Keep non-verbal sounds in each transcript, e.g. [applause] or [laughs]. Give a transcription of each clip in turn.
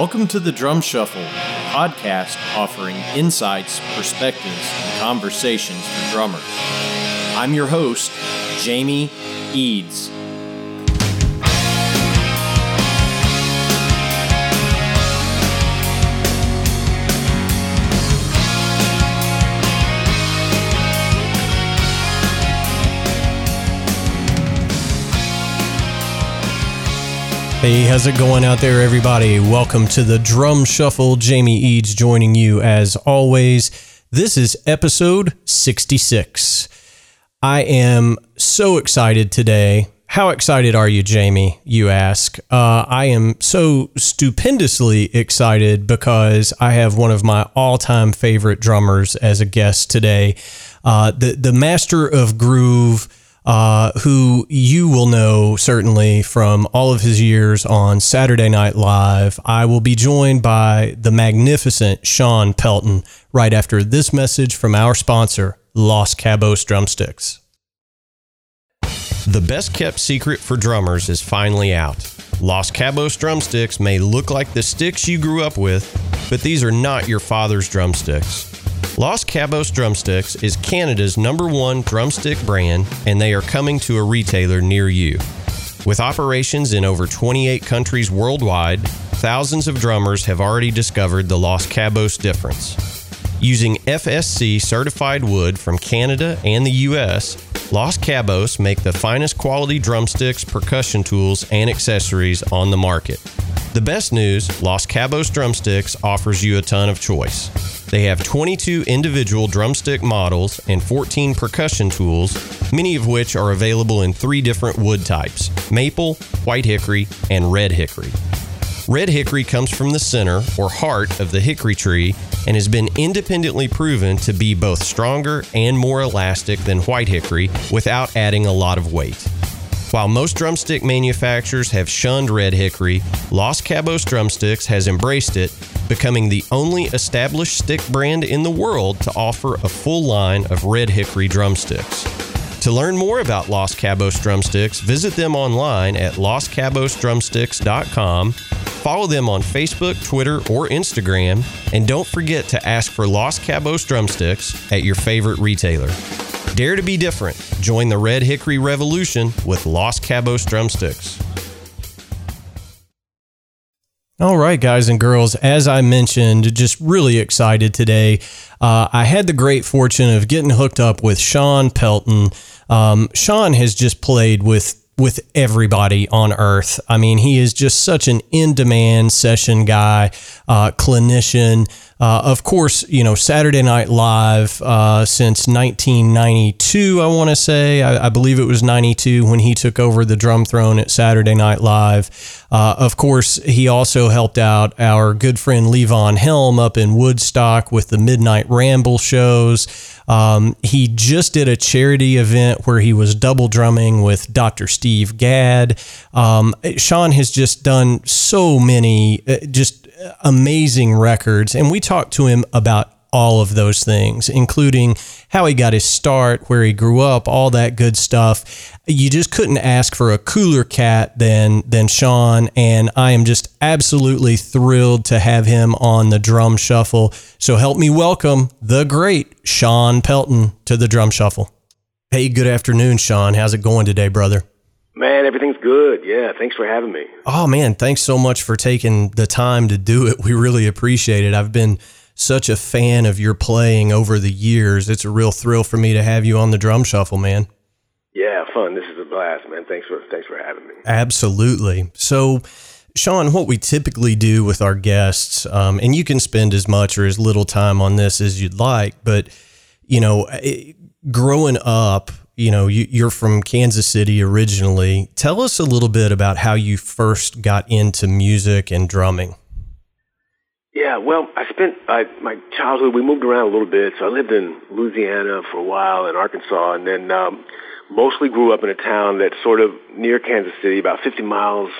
Welcome to the Drum Shuffle, podcast offering insights, perspectives, and conversations for drummers. I'm your host, Jamie Eads. Hey, how's it going out there, everybody? Welcome to the Drum Shuffle. Jamie Eads joining you as always. This is episode 66. I am so excited today. How excited are you, Jamie? You ask. Uh, I am so stupendously excited because I have one of my all time favorite drummers as a guest today. Uh, the, the master of groove uh, who you will know certainly from all of his years on Saturday Night Live. I will be joined by the magnificent Shawn Pelton right after this message from our sponsor, Los Cabos Drumsticks. The best kept secret for drummers is finally out. Los Cabos drumsticks may look like the sticks you grew up with, but these are not your father's drumsticks. Los Cabos Drumsticks is Canada's number one drumstick brand, and they are coming to a retailer near you. With operations in over 28 countries worldwide, thousands of drummers have already discovered the Los Cabos difference. Using FSC certified wood from Canada and the US, Los Cabos make the finest quality drumsticks, percussion tools, and accessories on the market. The best news Los Cabos Drumsticks offers you a ton of choice. They have 22 individual drumstick models and 14 percussion tools, many of which are available in three different wood types maple, white hickory, and red hickory. Red hickory comes from the center or heart of the hickory tree and has been independently proven to be both stronger and more elastic than white hickory without adding a lot of weight. While most drumstick manufacturers have shunned red hickory, Los Cabos Drumsticks has embraced it, becoming the only established stick brand in the world to offer a full line of red hickory drumsticks. To learn more about Los Cabos Drumsticks, visit them online at loscabosdrumsticks.com, follow them on Facebook, Twitter, or Instagram, and don't forget to ask for Los Cabos Drumsticks at your favorite retailer. Dare to be different. Join the Red Hickory Revolution with Los Cabos Drumsticks. All right, guys and girls, as I mentioned, just really excited today. Uh, I had the great fortune of getting hooked up with Shawn Pelton. Um, Shawn has just played with with everybody on earth. I mean, he is just such an in demand session guy, uh, clinician. Uh, of course, you know, Saturday Night Live uh, since 1992, I want to say. I, I, believe it was 92 when he took over the drum throne at Saturday Night Live. Uh, of course, he also helped out our good friend Levon Helm up in Woodstock with the Midnight Ramble shows. Um, he just did a charity event where he was double drumming with Dr. Steve Gadd. Um, Shawn has just done so many, uh, just amazing records. And we talked to him about all of those things, including how he got his start, where he grew up, all that good stuff. You just couldn't ask for a cooler cat than than Shawn, and I am just absolutely thrilled to have him on the drum shuffle. So help me welcome the great Shawn Pelton to the drum shuffle. Hey, good afternoon, Shawn. How's it going today, brother? Man, everything's good. Yeah, thanks for having me. Oh man, thanks so much for taking the time to do it. We really appreciate it. I've been such a fan of your playing over the years. It's a real thrill for me to have you on the drum shuffle, man. Yeah, fun. This is a blast, man. Thanks for thanks for having me. Absolutely. So, Shawn, what we typically do with our guests, um, and you can spend as much or as little time on this as you'd like, but you know, it, growing up you know, you, are from Kansas City originally. Tell us a little bit about how you first got into music and drumming. Yeah, well, I spent I, my childhood. We moved around a little bit, so I lived in Louisiana for a while, in Arkansas, and then um, mostly grew up in a town that's sort of near Kansas City, about 50 miles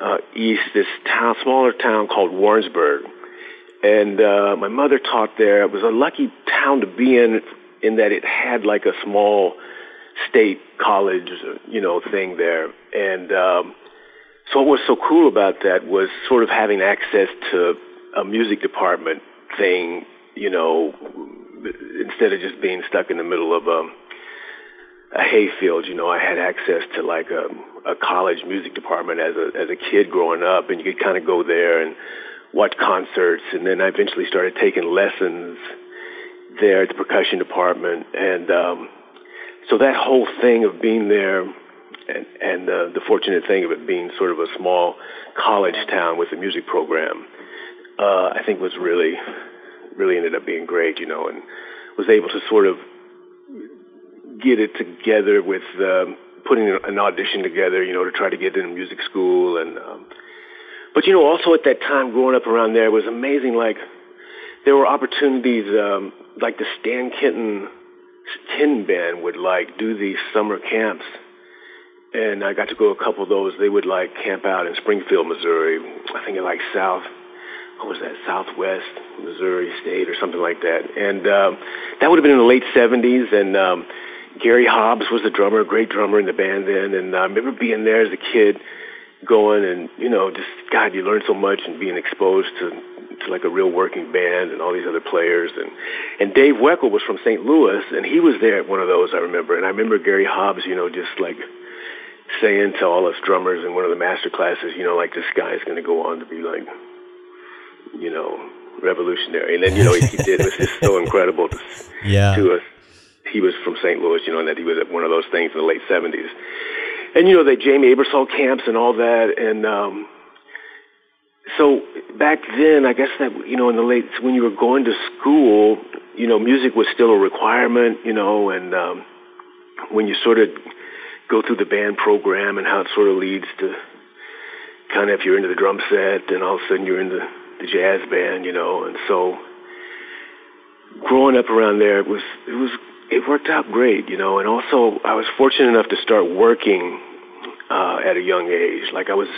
uh, east. This town, smaller town called Warrensburg, and uh, my mother taught there. It was a lucky town to be in, in that it had like a small state college, you know, thing there. And um, so what was so cool about that was sort of having access to a music department thing, you know, instead of just being stuck in the middle of a, a hayfield, you know, I had access to like a, a college music department as a as a kid growing up, and you could kind of go there and watch concerts, and then I eventually started taking lessons there at the percussion department, and um, so that whole thing of being there and, and uh, the fortunate thing of it being sort of a small college town with a music program, uh, I think was really, really ended up being great, you know, and was able to sort of get it together with um, putting an audition together, you know, to try to get into music school. And um, but you know, also at that time, growing up around there, was amazing. Like there were opportunities, um, like the Stan Kenton Tin Band would like do these summer camps and I got to go a couple of those. They would like camp out in Springfield, Missouri. I think in like South, what was that, Southwest Missouri State or something like that. And um, that would have been in the late '70s. And um, Gary Hobbs was the drummer, great drummer in the band then. And I remember being there as a kid, going and you know, just God, you learn so much and being exposed to like a real working band and all these other players and and Dave Weckl was from St. Louis and he was there at one of those I remember and I remember Gary Hobbs you know just like saying to all us drummers in one of the master classes, you know, like this guy is going to go on to be like, you know, revolutionary. And then, you know, he, he did. It was just so incredible to, [laughs] yeah. to us. He was from St. Louis, you know, and that he was at one of those things in the late 70s. And, you know, the Jamey Aebersold camps and all that. And um, so back then, I guess that, you know, in the late, when you were going to school, you know, music was still a requirement, you know, and um, when you sort of go through the band program and how it sort of leads to kind of if you're into the drum set, then all of a sudden you're in the, the jazz band, you know. And so growing up around there, it was it was it worked out great, you know. And also I was fortunate enough to start working uh, at a young age. Like I was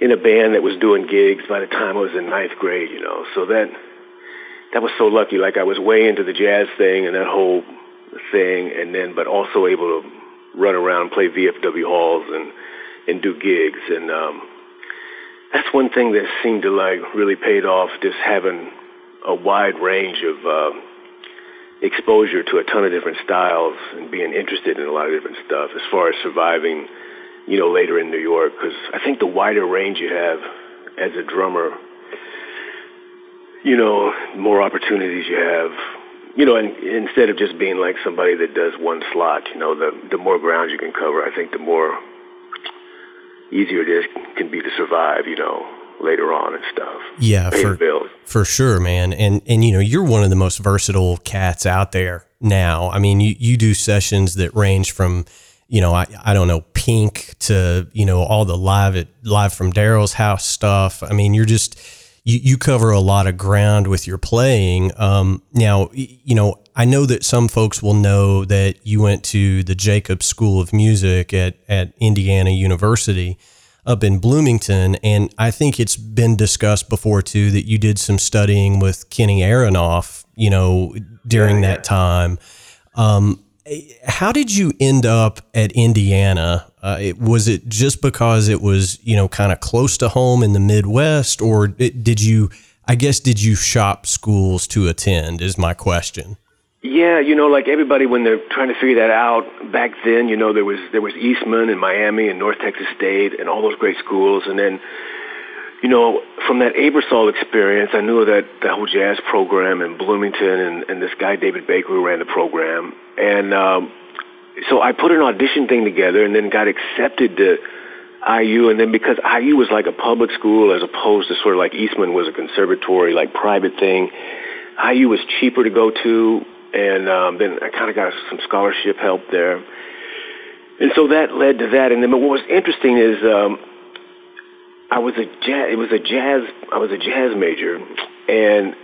in a band that was doing gigs by the time I was in ninth grade, you know. So that that was so lucky. Like I was way into the jazz thing and that whole thing, and then but also able to run around and play VFW halls and and do gigs and um that's one thing that seemed to like really paid off just having a wide range of uh, exposure to a ton of different styles and being interested in a lot of different stuff as far as surviving you know later in New York because I think the wider range you have as a drummer you know more opportunities you have you know, and instead of just being like somebody that does one slot, you know, the the more ground you can cover, I think the more easier it is can be to survive, you know, later on and stuff. Yeah, for, for sure, man. And and you know, you're one of the most versatile cats out there now. I mean, you you do sessions that range from you know, I, I don't know, Pink to, you know, all the live at live from Daryl's house stuff. I mean, you're just you, you cover a lot of ground with your playing. Um, now, you know, I know that some folks will know that you went to the Jacobs School of Music at, at Indiana University up in Bloomington. And I think it's been discussed before too that you did some studying with Kenny Aronoff, you know, during yeah, that time. Um, how did you end up at Indiana? Uh, it, was it just because it was you know kind of close to home in the Midwest, or did you? I guess did you shop schools to attend? Is my question. Yeah, you know, like everybody when they're trying to figure that out back then, you know, there was there was Eastman and Miami and North Texas State and all those great schools, and then you know, from that Aebersold experience, I knew that the whole jazz program in Bloomington and, and this guy David Baker who ran the program, and um, so I put an audition thing together and then got accepted to IU. And then because IU was like a public school as opposed to sort of like Eastman was a conservatory, like private thing, IU was cheaper to go to. And um, then I kind of got some scholarship help there. And so that led to that. And then but what was interesting is um, I was a jazz, it was a jazz, I was a jazz major. And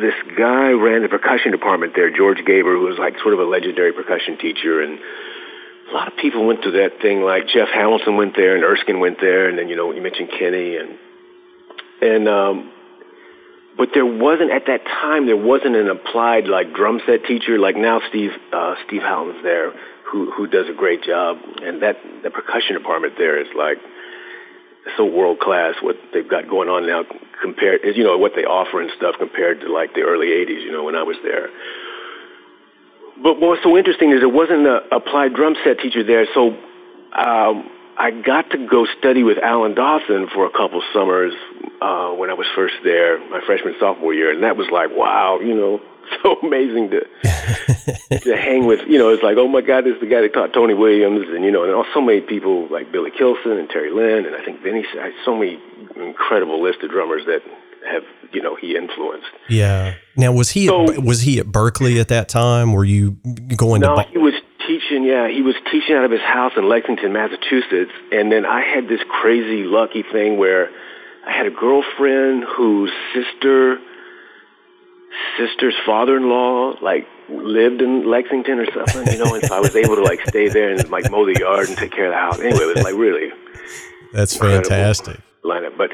this guy ran the percussion department there, George Gaber, who was like sort of a legendary percussion teacher, and a lot of people went to that thing. Like Jeff Hamilton went there, and Erskine went there, and then you know you mentioned Kenny, and and um, but there wasn't at that time there wasn't an applied like drum set teacher like now Steve uh, Steve Houghton's there who who does a great job, and that the percussion department there is like so world class what they've got going on now compared, you know, what they offer and stuff compared to like the early '80s, you know, when I was there. But what was so interesting is there wasn't an applied drum set teacher there, so um, I got to go study with Alan Dawson for a couple summers uh, when I was first there, my freshman sophomore year, and that was like, wow, you know, [laughs] so amazing to [laughs] to hang with. You know, it's like, oh my God, this is the guy that taught Tony Williams, and you know, and so many people like Billy Kilson and Terri Lyne, and I think Vinny. So many incredible list of drummers that have you know he influenced. Yeah. Now was he so, at, was he at Berklee at that time? Were you going no, to? No, he was teaching. Yeah, he was teaching out of his house in Lexington, Massachusetts, and then I had this crazy lucky thing where I had a girlfriend whose sister sister's father-in-law like lived in Lexington or something, you know, and so I was able to like stay there and like mow the yard and take care of the house. Anyway, it was like really that's fantastic lineup. But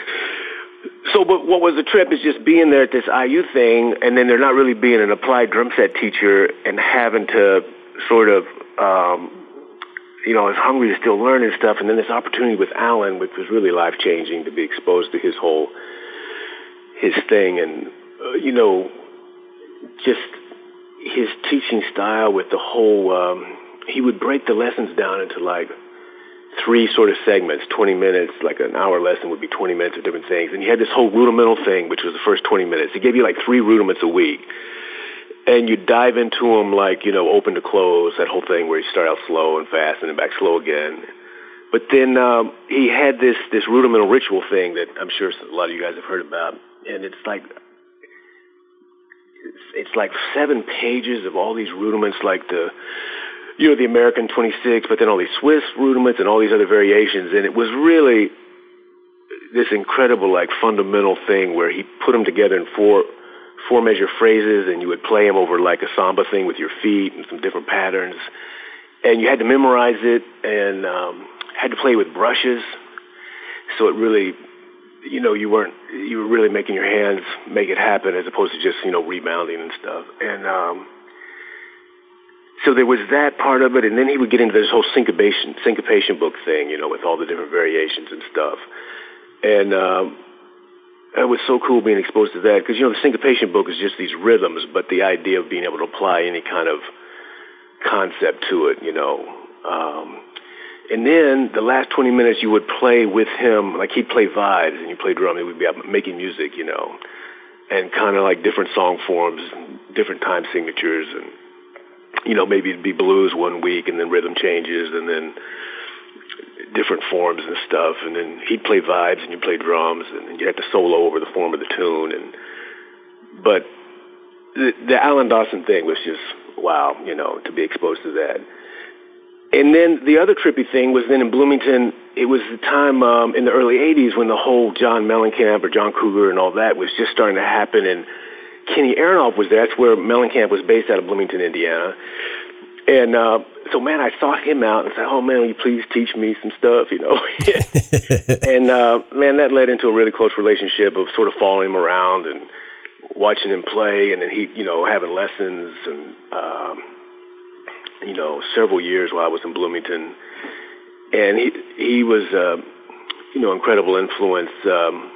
so, but what was the trip is just being there at this IU thing, and then they're not really being an applied drum set teacher and having to sort of, um, you know, I was hungry to still learn and stuff, and then this opportunity with Alan, which was really life changing to be exposed to his whole his thing, and uh, you know, just his teaching style with the whole. Um, he would break the lessons down into like three sort of segments, 20 minutes, like an hour lesson would be 20 minutes of different things. And he had this whole rudimental thing, which was the first 20 minutes. He gave you like three rudiments a week. And you dive into them like, you know, open to close, that whole thing where you start out slow and fast and then back slow again. But then um, he had this, this rudimental ritual thing that I'm sure a lot of you guys have heard about. And it's like it's like seven pages of all these rudiments, like the you know the American 26, but then all these Swiss rudiments and all these other variations, and it was really this incredible like fundamental thing where he put them together in four four measure phrases, and you would play them over like a samba thing with your feet and some different patterns, and you had to memorize it and um, had to play with brushes, so it really you know, you weren't, you were really making your hands make it happen as opposed to just, you know, rebounding and stuff. And, um, so there was that part of it, and then he would get into this whole syncopation, syncopation book thing, you know, with all the different variations and stuff. And, um, it was so cool being exposed to that because, you know, the syncopation book is just these rhythms, but the idea of being able to apply any kind of concept to it, you know, um, and then the last 20 minutes you would play with him, like he'd play vibes and you play drum. He would be making music, you know, and kind of like different song forms, different time signatures, and you know maybe it'd be blues one week and then rhythm changes and then different forms and stuff. And then he'd play vibes and you play drums, and you had to solo over the form of the tune. And but the, the Alan Dawson thing was just wow, you know, to be exposed to that. And then the other trippy thing was then in Bloomington, it was the time um, in the early 80s when the whole John Mellencamp or John Cougar and all that was just starting to happen. And Kenny Aronoff was there. That's where Mellencamp was based out of Bloomington, Indiana. And uh, so, man, I sought him out and said, "Oh, man, will you please teach me some stuff?" You know. [laughs] and uh, man, that led into a really close relationship of sort of following him around and watching him play, and then he, you know, having lessons and um, you know, several years while I was in Bloomington, and he he was, uh, you know, incredible influence. Um,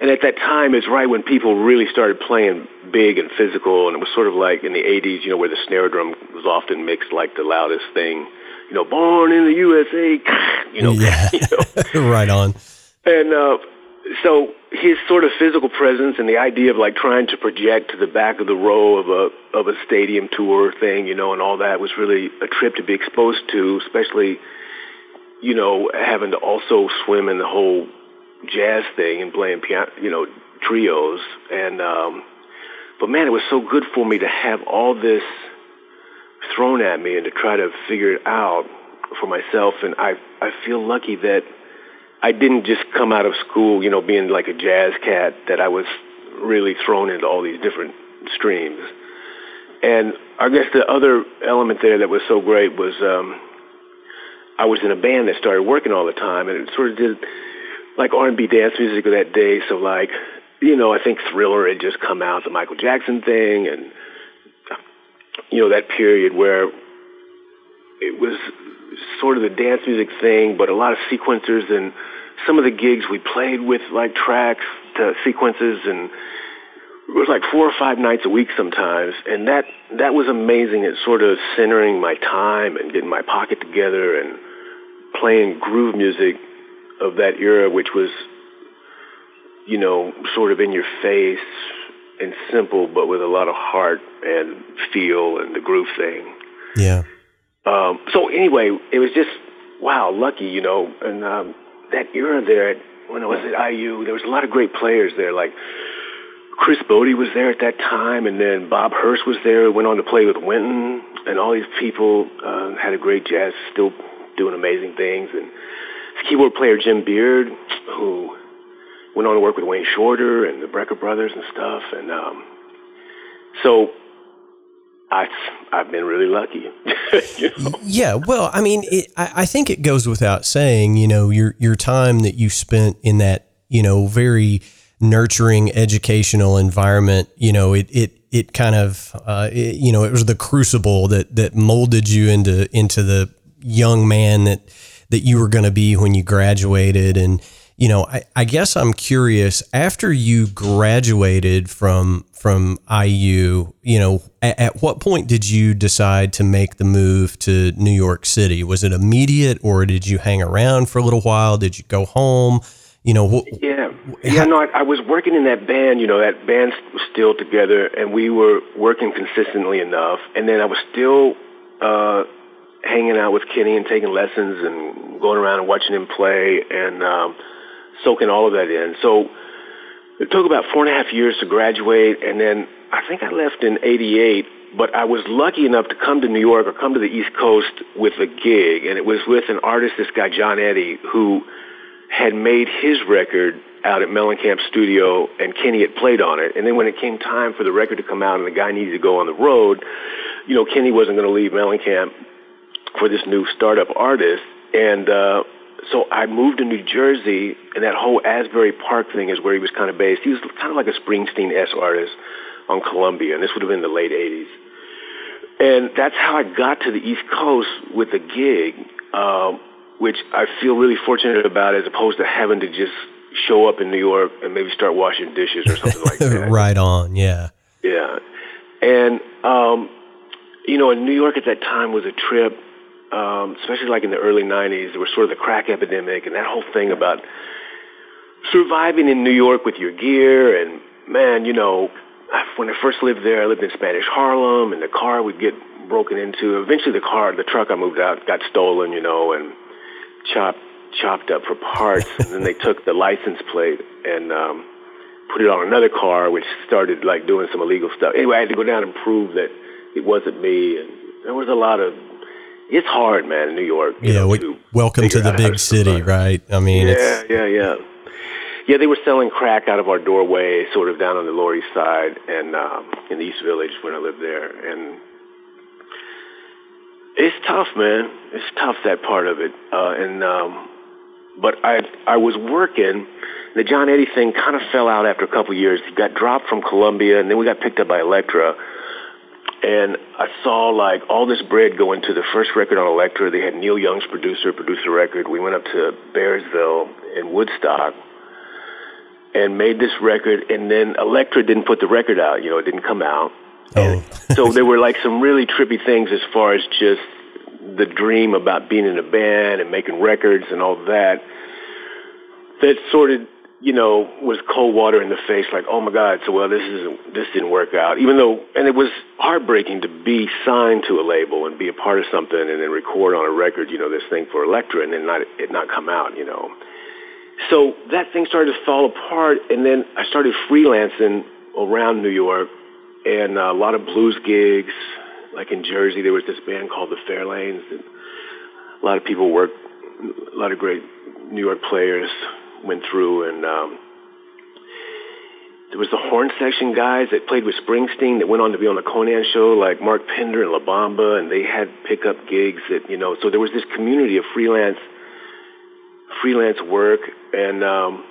and at that time, it's right when people really started playing big and physical, and it was sort of like in the '80s, you know, where the snare drum was often mixed like the loudest thing, you know, "Born in the USA," [laughs] you know, yeah, [laughs] you know? [laughs] right on. And uh, so his sort of physical presence and the idea of like trying to project to the back of the row of a of a stadium tour thing, you know, and all that was really a trip to be exposed to, especially, you know, having to also swim in the whole jazz thing and playing piano, you know, trios. And um, but man, it was so good for me to have all this thrown at me and to try to figure it out for myself. And I I feel lucky that I didn't just come out of school, you know, being like a jazz cat, that I was really thrown into all these different streams. And I guess the other element there that was so great was um, I was in a band that started working all the time, and it sort of did like R&B dance music of that day. So like, you know, I think Thriller had just come out, the Michael Jackson thing, and you know that period where it was sort of the dance music thing, but a lot of sequencers and some of the gigs we played with like tracks to sequences and it was like four or five nights a week sometimes and that that was amazing at sort of centering my time and getting my pocket together and playing groove music of that era which was you know sort of in your face and simple but with a lot of heart and feel and the groove thing yeah um so anyway it was just wow lucky you know and um that era there when I was at IU there was a lot of great players there like Chris Botti was there at that time, and then Bob Hurst was there. Went on to play with Wynton, and all these people uh, had a great jazz, still doing amazing things. And keyboard player Jim Beard, who went on to work with Wayne Shorter and the Brecker Brothers and stuff. And um, so I, I've been really lucky. [laughs] you know? Yeah, well, I mean, it, I, I think it goes without saying, you know, your your time that you spent in that, you know, very nurturing educational environment, you know, it it it kind of uh, it, you know it was the crucible that that molded you into into the young man that that you were going to be when you graduated and you know I, I guess i'm curious after you graduated from from iu you know at, at, what point did you decide to make the move to new york city? Was it immediate or did you hang around for a little while? Did you go home? You know wh- yeah. yeah no I, I was working in that band you know that band was still together and we were working consistently enough and then i was still uh hanging out with kenny and taking lessons and going around and watching him play and um soaking all of that in so it took about four and a half years to graduate and then i think i left in eighty eight but I was lucky enough to come to New York or come to the East Coast with a gig, and it was with an artist, this guy John Eddie, who had made his record out at Mellencamp Studio, and Kenny had played on it. And then when it came time for the record to come out and the guy needed to go on the road, you know, Kenny wasn't going to leave Mellencamp for this new startup artist. And uh, so I moved to New Jersey, and that whole Asbury Park thing is where he was kind of based. He was kind of like a Springsteen-esque artist on Columbia, and this would have been the late 80s. And that's how I got to the East Coast with a gig. Um, which I feel really fortunate about as opposed to having to just show up in New York and maybe start washing dishes or something like [laughs] that. right on, yeah. Yeah. And, um, you know, in New York at that time was a trip, um, especially like in the early 90s, there was sort of the crack epidemic and that whole thing about surviving in New York with your gear. And, man, you know, when I first lived there, I lived in Spanish Harlem, and the car would get broken into. Eventually, the car, the truck I moved out, got stolen, you know, and chopped chopped up for parts, and then they took the license plate and um, put it on another car, which started like doing some illegal stuff. Anyway, I had to go down and prove that it wasn't me, and there was a lot of. It's hard, man, in New York. yeah, know, we, to welcome to the big city, right? I mean, yeah, yeah, yeah. Yeah, they were selling crack out of our doorway, sort of down on the Lower East Side and um, in the East Village when I lived there, and it's tough, man. It's tough that part of it. Uh, and um, but I I was working. The John Eddie thing kind of fell out after a couple of years. He got dropped from Columbia, and then we got picked up by Elektra. And I saw like all this bread going to the first record on Elektra. They had Neil Young's producer produce a record. We went up to Bearsville in Woodstock and made this record. And then Elektra didn't put the record out. You know, it didn't come out. Oh. so there were like some really trippy things as far as just the dream about being in a band and making records and all that. That sort of, you know, was cold water in the face. Like, oh my God, so well, this isn't, this didn't work out. Even though, and it was heartbreaking to be signed to a label and be a part of something and then record on a record, you know, this thing for Elektra and then not it not come out, you know. So that thing started to fall apart, and then I started freelancing around New York and a lot of blues gigs. Like in Jersey, there was this band called the Fairlanes. And a lot of people worked, a lot of great New York players went through, and um, there was the horn section guys that played with Springsteen that went on to be on the Conan show, like Mark Pender and La Bamba, and they had pickup gigs that you know. So there was this community of freelance, freelance work, and um,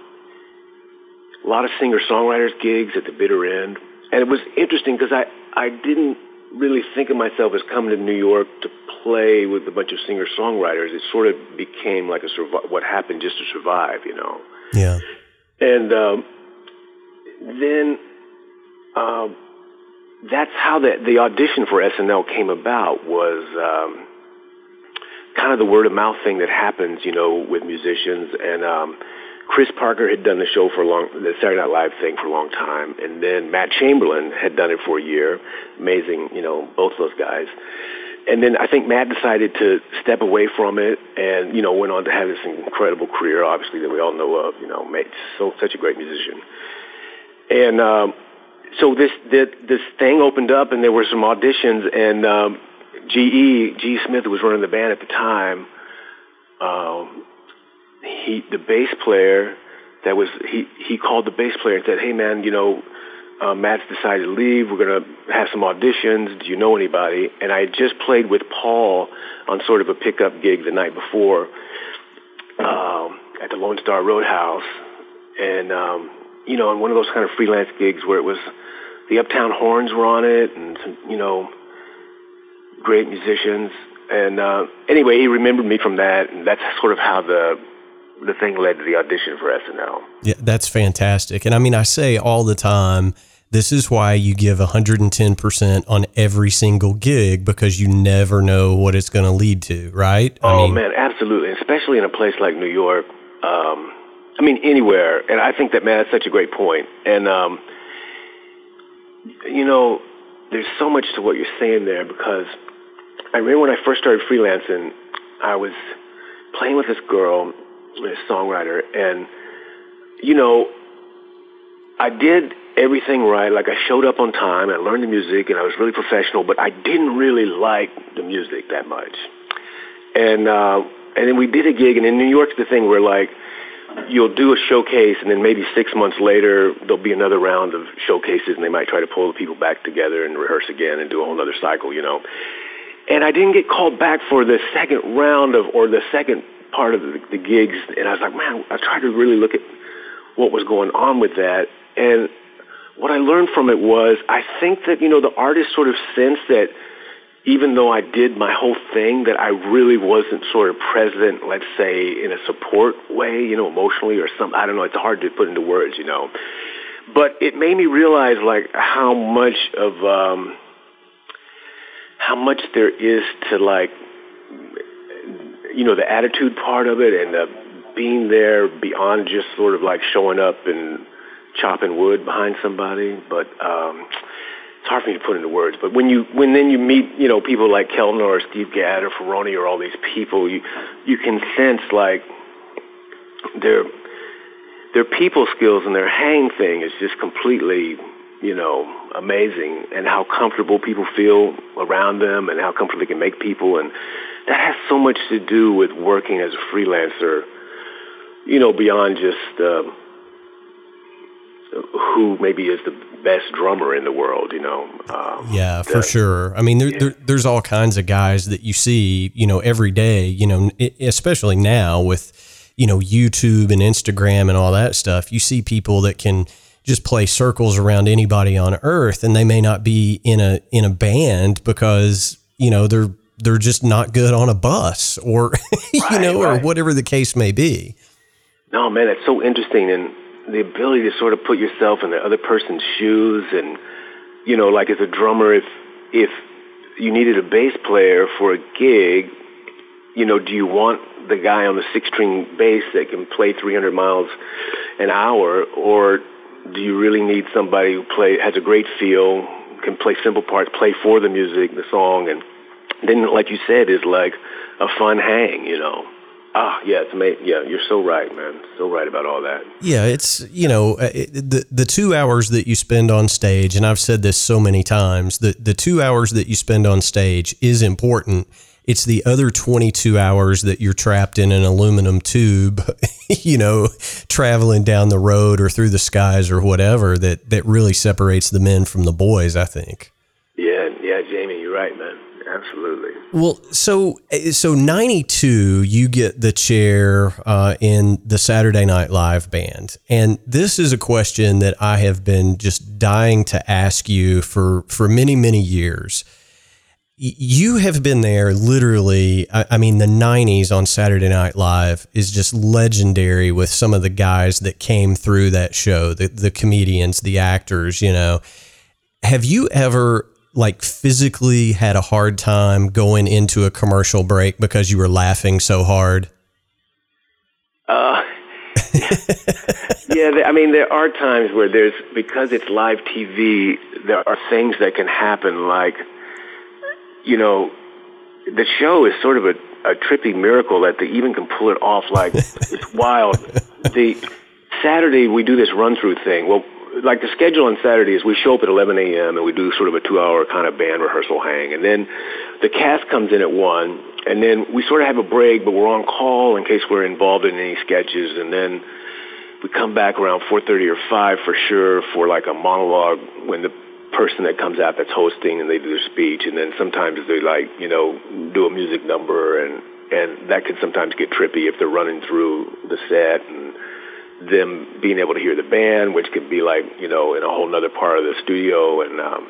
a lot of singer songwriters gigs at the bitter end and it was interesting because I I didn't really think of myself as coming to New York to play with a bunch of singer-songwriters. It sort of became like a survi- what happened just to survive, you know. Yeah. And um, then um, that's how the, the audition for SNL came about was um, kind of the word of mouth thing that happens, you know, with musicians. And um, Chris Parker had done the show for a long, the Saturday Night Live thing for a long time, and then Matt Chamberlain had done it for a year. Amazing, you know, both those guys. And then I think Matt decided to step away from it, and you know, went on to have this incredible career, obviously that we all know of. You know, made so such a great musician. And um, so this, this this thing opened up, and there were some auditions, and um, GE G Smith was running the band at the time. Um, he the bass player that was he he called the bass player and said, "Hey man, you know." Uh, Matt's decided to leave. We're to have some auditions. Do you know anybody? And I had just played with Paul on sort of a pickup gig the night before um, at the Lone Star Roadhouse. And, um, you know, in one of those kind of freelance gigs where it was the Uptown Horns were on it and, some, you know, great musicians. And uh, anyway, he remembered me from that, and that's sort of how the the thing led to the audition for SNL. Yeah, that's fantastic. And I mean, I say all the time, this is why you give 110% on every single gig because you never know what it's going to lead to, right? Oh, I mean, man, absolutely. Especially in a place like New York. Um, I mean, anywhere. And I think that, man, that's such a great point. And, um, you know, there's so much to what you're saying there because I remember when I first started freelancing, I was playing with this girl songwriter, and you know, I did everything right. Like I showed up on time, I learned the music, and I was really professional. But I didn't really like the music that much. And uh, and then we did a gig, and in New York's the thing where like you'll do a showcase, and then maybe six months later there'll be another round of showcases, and they might try to pull the people back together and rehearse again and do a whole other cycle, you know. And I didn't get called back for the second round of or the second part of the, the gigs, and I was like, man, I tried to really look at what was going on with that, and what I learned from it was I think that you know the artist sort of sensed that even though I did my whole thing, that I really wasn't sort of present, let's say, in a support way, you know, emotionally or some. I don't know. It's hard to put into words, you know. But it made me realize like how much of um, how much there is to like you know, the attitude part of it and the being there beyond just sort of like showing up and chopping wood behind somebody. But um, it's hard for me to put into words. But when you when then you meet you know people like Keltner or Steve Gadd or Ferrone or all these people, you you can sense like their their people skills and their hang thing is just completely you know amazing and how comfortable people feel around them and how comfortable they can make people and that has so much to do with working as a freelancer, you know, beyond just uh, who maybe is the best drummer in the world, you know. Um, yeah, for sure. I mean, there, yeah. there, there's all kinds of guys that you see, you know, every day, you know, especially now with, you know, YouTube and Instagram and all that stuff. You see people that can just play circles around anybody on earth and they may not be in a in a band because, you know, they're they're just not good on a bus or [laughs] you right, know right. or whatever the case may be no man that's so interesting and the ability to sort of put yourself in the other person's shoes and you know like as a drummer if if you needed a bass player for a gig you know do you want the guy on the six string bass that can play 300 miles an hour or do you really need somebody who play has a great feel can play simple parts play for the music the song and then, like you said, is like a fun hang, you know. Ah, yeah, it's amazing. Yeah, you're so right, man. So right about all that. Yeah, it's you know uh, it, the the two hours that you spend on stage, and I've said this so many times. The the two hours that you spend on stage is important. It's the other 22 hours that you're trapped in an aluminum tube, [laughs] you know, traveling down the road or through the skies or whatever that that really separates the men from the boys. I think. Yeah, yeah, Jamie, you're right, man absolutely. Well, so so ninety two, you get the chair uh, in the Saturday Night Live band, and this is a question that I have been just dying to ask you for for many many years. you have been there literally. I, I, mean, the 90s on Saturday Night Live is just legendary with some of the guys that came through that show, the, the comedians, the actors, you know. Have you ever like physically had a hard time going into a commercial break because you were laughing so hard? Uh, [laughs] yeah, I mean, there are times where there's, because it's live TV, there are things that can happen like, you know, the show is sort of a, a trippy miracle that they even can pull it off. Like, [laughs] it's wild. The Saturday, we do this run through thing. Well, like the schedule on Saturday is we show up at 11 a.m. and we do sort of a two-hour kind of band rehearsal hang, and then the cast comes in at one, and then we sort of have a break, but we're on call in case we're involved in any sketches, and then we come back around 4:30 or 5 for sure for like a monologue when the person that comes out that's hosting and they do their speech, and then sometimes they like you know do a music number, and and that can sometimes get trippy if they're running through the set and them being able to hear the band, which could be like, you know, in a whole other part of the studio. And, um,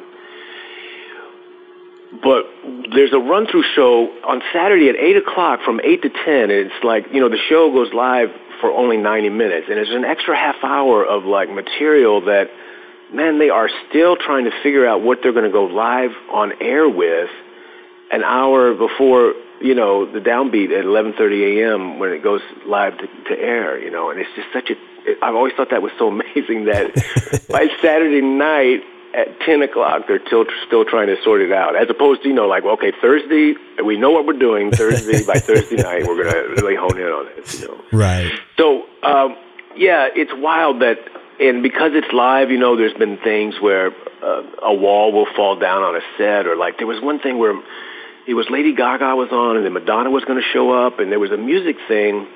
but there's a run through show on Saturday at 8 o'clock from 8 to 10. And it's like, you know, the show goes live for only 90 minutes. And there's an extra half hour of like material that, man, they are still trying to figure out what they're going to go live on air with an hour before you know, the downbeat at 11:30 a.m. when it goes live to, to air, you know, and it's just such a. It, I've always thought that was so [laughs] amazing that [laughs] by Saturday night at 10 o'clock they're still still trying to sort it out, as opposed to you know, like, okay, Thursday we know what we're doing. Thursday by [laughs] Thursday night we're gonna really hone in on this, you know. Right. So, um, yeah, it's wild that, and because it's live, you know, there's been things where uh, a wall will fall down on a set, or like there was one thing where it was Lady Gaga was on, and then Madonna was going to show up, and there was a music thing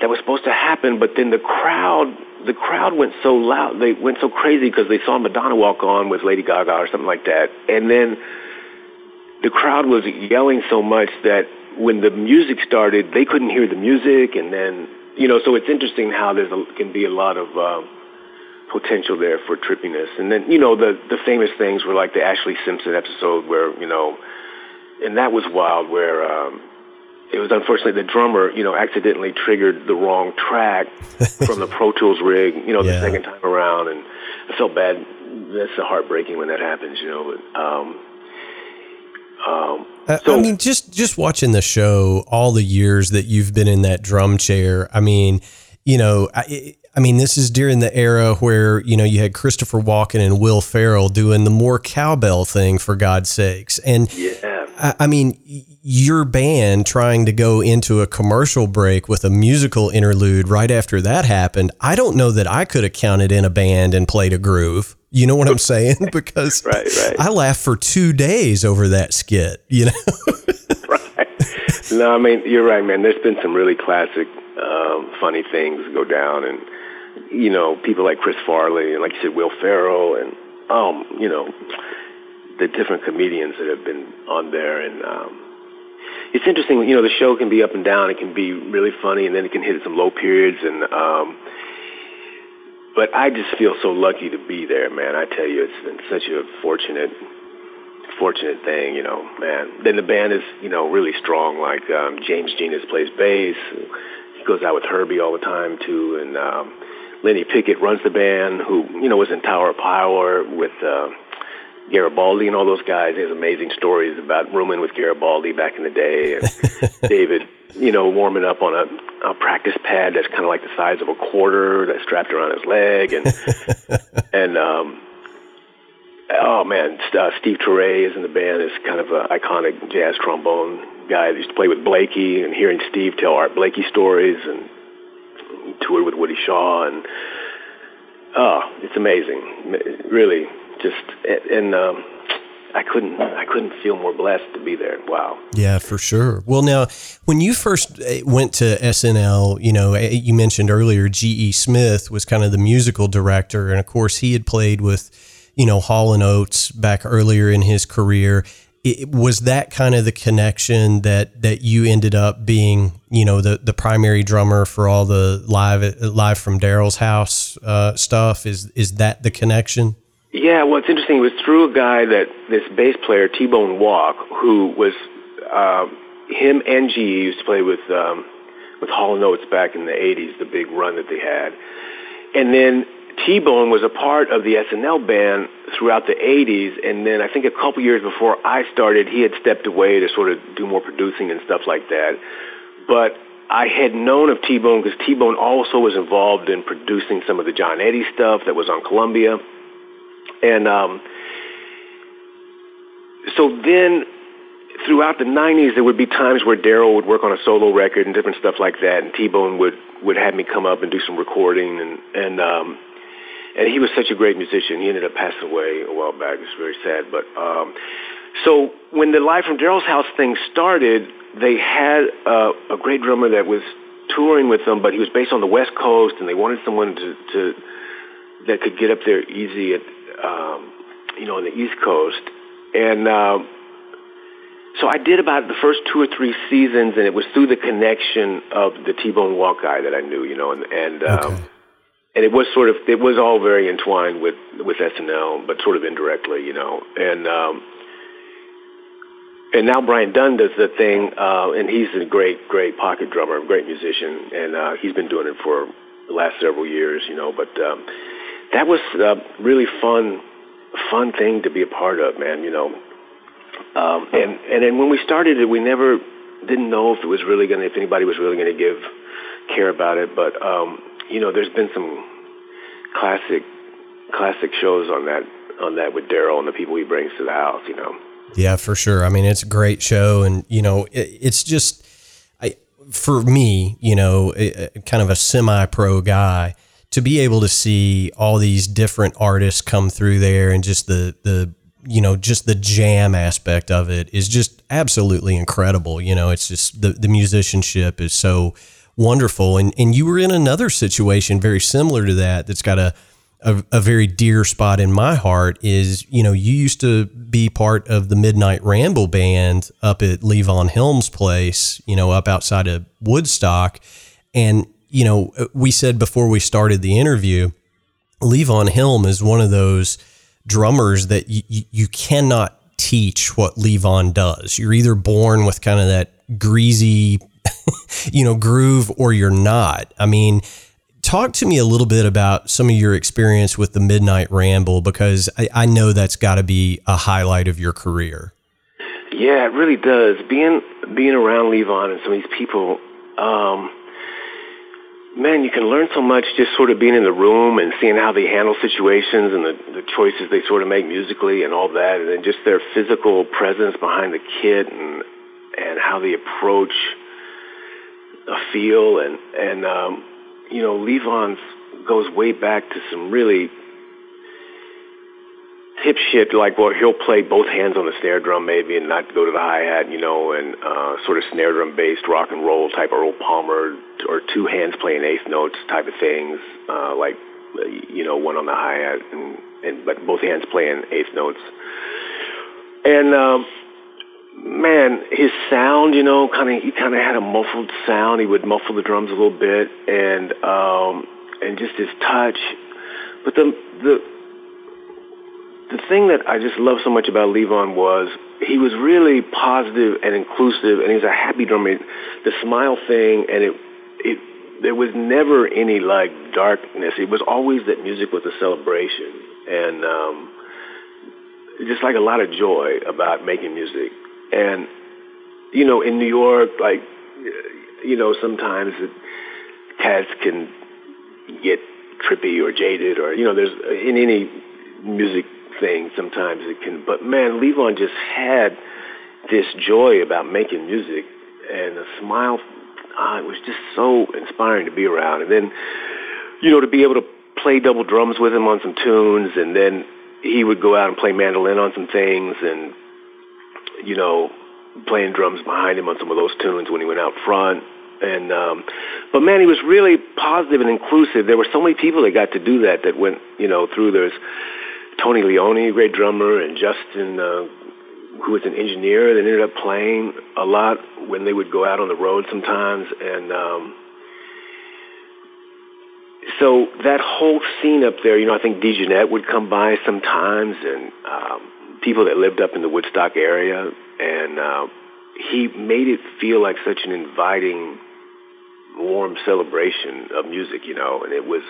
that was supposed to happen, but then the crowd, the crowd went so loud, they went so crazy because they saw Madonna walk on with Lady Gaga or something like that, and then the crowd was yelling so much that when the music started, they couldn't hear the music, and then you know, so it's interesting how there can be a lot of uh, potential there for trippiness, and then you know the the famous things were like the Ashlee Simpson episode where you know and that was wild. Where um, it was unfortunately the drummer, you know, accidentally triggered the wrong track [laughs] from the Pro Tools rig, you know, the yeah. second time around, and I felt bad. That's heartbreaking when that happens, you know. But, um, um, so, I mean, just just watching the show, all the years that you've been in that drum chair. I mean, you know, I, I mean, this is during the era where you know you had Christopher Walken and Will Ferrell doing the more cowbell thing, for God's sakes, and yeah I mean, your band trying to go into a commercial break with a musical interlude right after that happened. I don't know that I could have counted in a band and played a groove. You know what I'm saying? [laughs] Because right, right. I laughed for two days over that skit. You know. [laughs] right. No, I mean you're right, man. There's been some really classic, um, funny things go down, and you know people like Chris Farley and like you said, Will Ferrell, and um, you know the different comedians that have been on there, and um, it's interesting. You know, the show can be up and down. It can be really funny, and then it can hit some low periods. And um, but I just feel so lucky to be there, man. I tell you, it's been such a fortunate, fortunate thing. You know, man. Then the band is, you know, really strong. Like um, James Genus plays bass. He goes out with Herbie all the time too, and um, Lenny Pickett runs the band, who you know was in Tower of Power with. Uh, Garibaldi and all those guys. He has amazing stories about rooming with Garibaldi back in the day, and [laughs] David, you know, warming up on a, a practice pad that's kind of like the size of a quarter that's strapped around his leg, and [laughs] and um, oh man, uh, Steve Turre is in the band. Is kind of an iconic jazz trombone guy that used to play with Blakey, and hearing Steve tell Art Blakey stories, and toured with Woody Shaw, and oh, it's amazing, really just and um, I couldn't I couldn't feel more blessed to be there. Wow. Yeah, for sure. Well, now when you first uh, went to SNL, you know, uh, you mentioned earlier G.E. Smith was kind of the musical director, and of course he had played with, you know, Hall and Oates back earlier in his career. It, was that kind of the connection that that you ended up being, you know, the the primary drummer for all the live live from Daryl's house uh, stuff? Is is that the connection? Yeah, well, it's interesting. It was through a guy that this bass player T Bone Wolk, who was uh, him and GE used to play with um, with Hall and Oates back in the '80s, the big run that they had, and then T Bone was a part of the SNL band throughout the '80s, and then I think a couple years before I started, he had stepped away to sort of do more producing and stuff like that. But I had known of T Bone because T Bone also was involved in producing some of the John Eddie stuff that was on Columbia, and um, so then throughout the 90s, there would be times where Daryl would work on a solo record and different stuff like that, and T-Bone would, would have me come up and do some recording, and, and, um, and he was such a great musician. He ended up passing away a while back. It's very sad. But, um, so when the Live from Daryl's House thing started, they had uh, a great drummer that was touring with them, but he was based on the West Coast, and they wanted someone to, to that could get up there easy at, um, you know, on the East Coast. And, uh, so I did about the first two or three seasons, and it was through the connection of the T-Bone Wolk guy that I knew, you know, and and um, okay. and it was sort of it was all very entwined with with SNL, but sort of indirectly, you know, and um, and now Brian Dunne does the thing, uh, and he's a great great pocket drummer, great musician, and uh, he's been doing it for the last several years, you know, but um, that was a really fun fun thing to be a part of, man, you know um, and and then when we started it, we never didn't know if it was really to, if anybody was really going to give care about it. But um, you know, there's been some classic classic shows on that on that with Daryl and the people he brings to the house. You know. Yeah, for sure. I mean, it's a great show, and you know, it, it's just, I for me, you know, kind of a semi-pro guy to be able to see all these different artists come through there and just the the you know, just the jam aspect of it is just absolutely incredible. You know, it's just the, the musicianship is so wonderful. And, and you were in another situation very similar to that that's got a, a, a, very dear spot in my heart is, you know, you used to be part of the Midnight Ramble band up at Levon Helm's place, you know, up outside of Woodstock. And, you know, we said before we started the interview, Levon Helm is one of those – drummers that you, you cannot teach what Levon does. You're either born with kind of that greasy, [laughs] you know, groove or you're not. I mean, talk to me a little bit about some of your experience with the Midnight Ramble because I, I know that's got to be a highlight of your career. Yeah, it really does. Being being around Levon and some of these people, um, man, you can learn so much just sort of being in the room and seeing how they handle situations and the, the choices they sort of make musically and all that, and then just their physical presence behind the kit and and how they approach a feel. And and um, you know, Levon's goes way back to some really hip shit like well he'll play both hands on the snare drum maybe and not go to the hi hat you know and uh, sort of snare drum based rock and roll type Earl Palmer or two hands playing eighth notes type of things uh, like you know one on the hi hat and, and but both hands playing eighth notes. And um, man his sound you know kind of he kind of had a muffled sound. He would muffle the drums a little bit and um, and just his touch. But the the the thing that I just love so much about Levon was he was really positive and inclusive, and he was a happy drummer. The smile thing, and it, it, there was never any like darkness. It was always that music was a celebration, and um, just like a lot of joy about making music. And you know, in New York, like you know, sometimes it, cats can get trippy or jaded, or you know, there's in any music thing sometimes it can but man levon just had this joy about making music and a smile. Uh, it was just so inspiring to be around. And then you know to be able to play double drums with him on some tunes and then he would go out and play mandolin on some things and you know playing drums behind him on some of those tunes when he went out front. And um but man he was really positive and inclusive. There were so many people that got to do that that went you know through there's Tony Leone, great drummer, and Justin, uh, who was an engineer that ended up playing a lot when they would go out on the road sometimes. And um, so that whole scene up there, you know, I think DeJohnette would come by sometimes, and um, people that lived up in the Woodstock area, and uh, he made it feel like such an inviting, warm celebration of music, you know, and it was,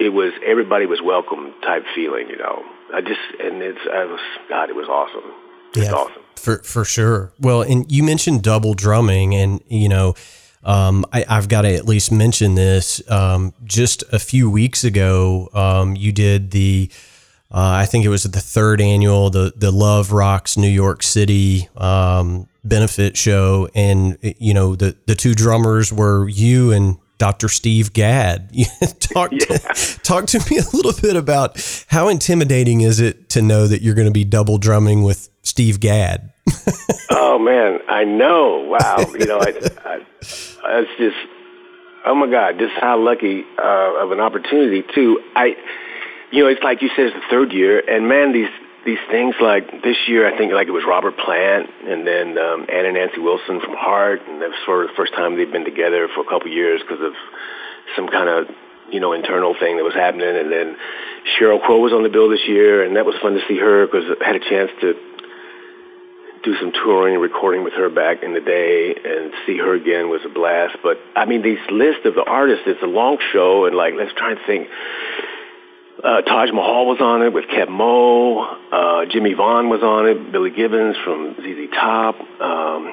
it was everybody was welcome type feeling, you know. I just and it's I was God, it was awesome. It's yeah, awesome for for sure. Well, and you mentioned double drumming, and you know um, I, have got to at least mention this. Um, just a few weeks ago, um, you did the, uh, I think it was the third annual, the the Love Rocks New York City um, benefit show, and you know the the two drummers were you and Dr. Steve Gadd. [laughs] talk yeah. to, talk to me a little bit about how intimidating is it to know that you're going to be double drumming with Steve Gadd. [laughs] oh man, I know. Wow, you know, I, I, it's just, oh my God, just how lucky uh, of an opportunity too. I, you know, it's like you said, it's the third year, and man, these these things like this year, I think like it was Robert Plant and then um, Ann and Nancy Wilson from Heart, and that was sort of the first time they'd been together for a couple years because of some kind of you know internal thing that was happening, and then Sheryl Crow was on the bill this year, and that was fun to see her because I had a chance to do some touring and recording with her back in the day and see her again was a blast. But I mean, these list of the artists, it's a long show and like, let's try and think. Uh, Taj Mahal was on it with Keb Mo. Uh, Jimmie Vaughan was on it. Billy Gibbons from ZZ Top. Um,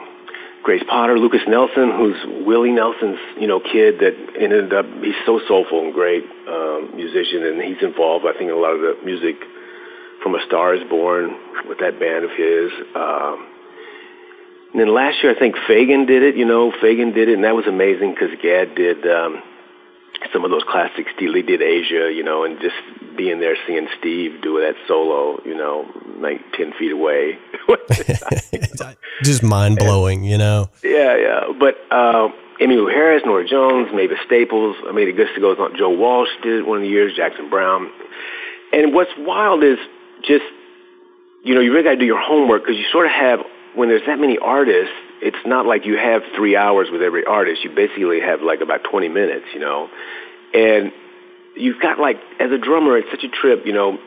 Grace Potter, Lukas Nelson, who's Willie Nelson's, you know, kid that ended up, he's so soulful and great um, musician, and he's involved, I think, in a lot of the music from A Star is Born with that band of his. Um, and then last year, I think Fagen did it. You know, Fagen did it, and that was amazing because Gadd did um, some of those classic Steely Dan Aja, you know, and just being there seeing Steve do that solo, you know, like ten feet away. [laughs] just mind blowing, you know. Yeah, yeah. But uh, Emmylou Harris, Norah Jones, Mavis Staples. I mean, it goes to go on. Joe Walsh did one of the years. Jackson Browne, And what's wild is just, you know, you really got to do your homework because you sort of have, when there's that many artists, it's not like you have three hours with every artist. You basically have like about 20 minutes, you know. And you've got like, as a drummer, it's such a trip, you know.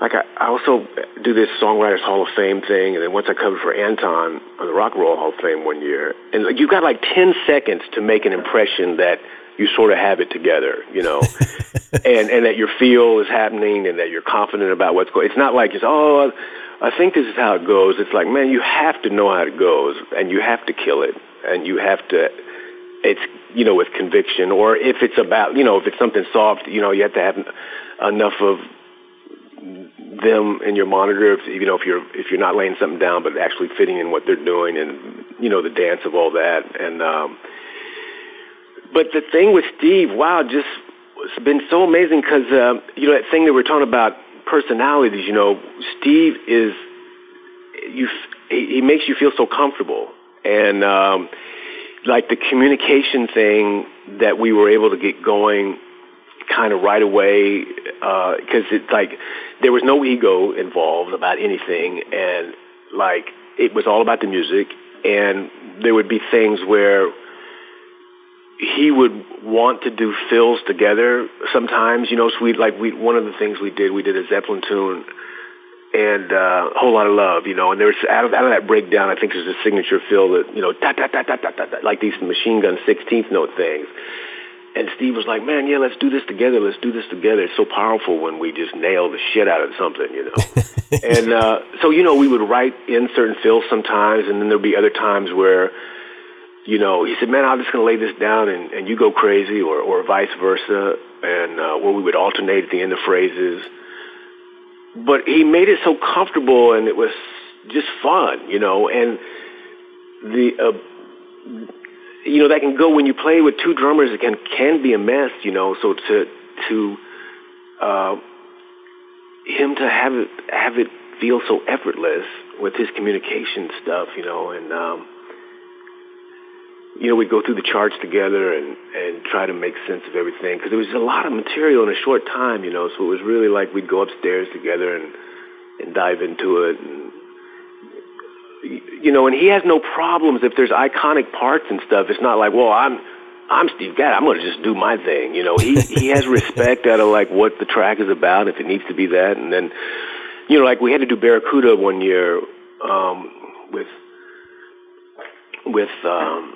Like I, I also do this Songwriters Hall of Fame thing, and then once I covered for Anton on the Rock and Roll Hall of Fame one year, and like, you've got like 10 seconds to make an impression that – you sort of have it together, you know, [laughs] and and that your feel is happening and that you're confident about what's going. It's not like it's oh, I think this is how it goes. It's like man, you have to know how it goes and you have to kill it and you have to. It's you know with conviction or if it's about you know if it's something soft, you know you have to have enough of them in your monitor if you know if you're if you're not laying something down but actually fitting in what they're doing and you know the dance of all that and um but the thing with Steve, wow, just it's been so amazing because uh, you know that thing that we're talking about personalities. You know, Steve is you. He makes you feel so comfortable, and um, like the communication thing that we were able to get going kind of right away because uh, it's like there was no ego involved about anything, and like it was all about the music, and there would be things where he would want to do fills together sometimes. You know, so we like we one of the things we did we did a Zeppelin tune and uh, a whole lot of love. You know, and there's out of, out of that breakdown, I think there's a signature fill that you know da da da da da da, da like these machine gun sixteenth note things. And Steve was like, "Man, yeah, let's do this together. Let's do this together. It's so powerful when we just nail the shit out of something, you know." [laughs] and uh, so, you know, we would write in certain fills sometimes, and then there'd be other times where you know, he said, man, I'm just going to lay this down and, and you go crazy or, or vice versa. And uh, where we would alternate at the end of phrases. But he made it so comfortable and it was just fun, you know, and the, uh, you know, that can go when you play with two drummers, it can, can be a mess, you know, so to, to, uh, him to have it, have it feel so effortless with his communication stuff, you know, and, um, you know, we'd go through the charts together and, and try to make sense of everything because there was a lot of material in a short time, you know, so it was really like we'd go upstairs together and, and dive into it. And, you know, and he has no problems if there's iconic parts and stuff. It's not like, well, I'm, I'm Steve Gadd. I'm going to just do my thing. You know, he he has [laughs] respect out of like what the track is about, if it needs to be that. And then, you know, like we had to do Barracuda one year um, with with um,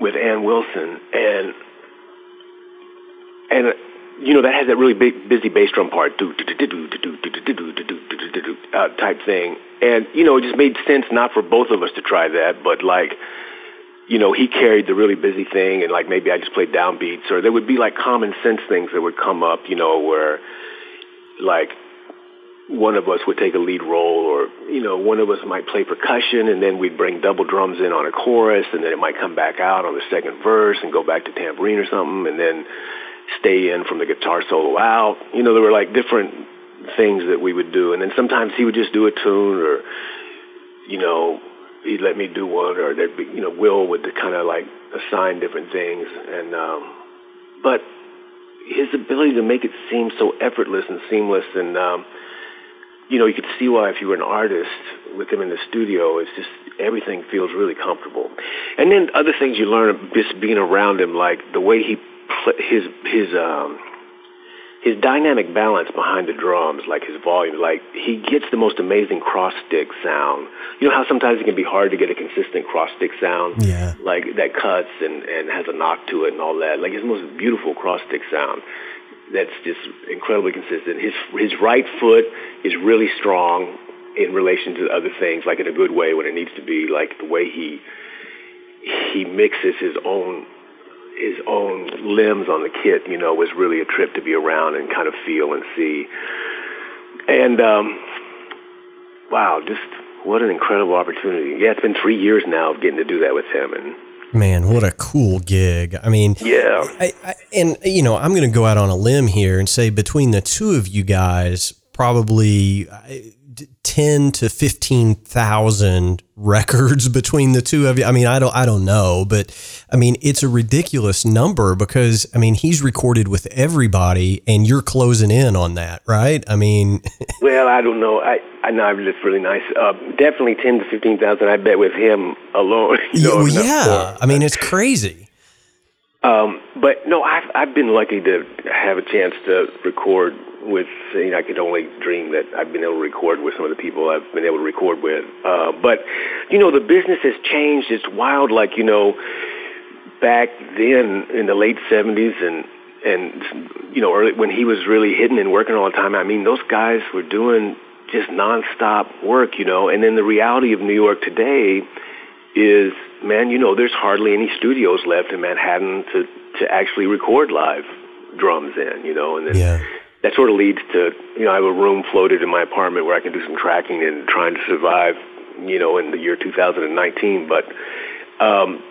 with Ann Wilson, and and you know that has that really big busy bass drum part, uh, type thing, and you know it just made sense not for both of us to try that, but like you know, he carried the really busy thing and like maybe I just played downbeats or there would be like common sense things that would come up, you know, where like one of us would take a lead role or, you know, one of us might play percussion and then we'd bring double drums in on a chorus and then it might come back out on the second verse and go back to tambourine or something and then stay in from the guitar solo out. You know, there were like different things that we would do and then sometimes he would just do a tune or, you know, he'd let me do one, or there'd be, you know, Will would kind of like assign different things, and um, but his ability to make it seem so effortless and seamless, and um, you know, you could see why if you were an artist with him in the studio, it's just everything feels really comfortable. And then other things you learn just being around him, like the way he his his um his dynamic balance behind the drums, like his volume, like he gets the most amazing cross stick sound. You know how sometimes it can be hard to get a consistent cross stick sound, yeah, like that cuts and and has a knock to it and all that. Like his most beautiful cross stick sound. That's just incredibly consistent. His his right foot is really strong in relation to other things, like in a good way when it needs to be. Like the way he he mixes his own his own limbs on the kit, you know, was really a trip to be around and kind of feel and see. And um, wow, just what an incredible opportunity! Yeah, it's been three years now of getting to do that with him, and man, what a cool gig! I mean, yeah, I, I, and you know, I'm going to go out on a limb here and say between the two of you guys, probably 10 to 15,000 records [laughs] between the two of you. I mean, I don't I don't know, but I mean, it's a ridiculous number because I mean, he's recorded with everybody and you're closing in on that, right? I mean, [laughs] well, I don't know. I I know it's really nice. Uh, definitely 10 to 15,000 I bet with him alone. [laughs] You know, yeah, yeah. I mean, it's crazy. Um, but no, I've I've been lucky to have a chance to record with, you know, I could only dream that I've been able to record with some of the people I've been able to record with. Uh, but, you know, the business has changed. It's wild. Like, you know, back then in the late 70s and, and, you know, early, when he was really hitting and working all the time, I mean, those guys were doing just nonstop work, you know, and then the reality of New York today is, man, you know, there's hardly any studios left in Manhattan to, to actually record live drums in, you know, and then yeah that sort of leads to, you know, I have a room floated in my apartment where I can do some tracking and trying to survive, you know, in the year 2019. But um,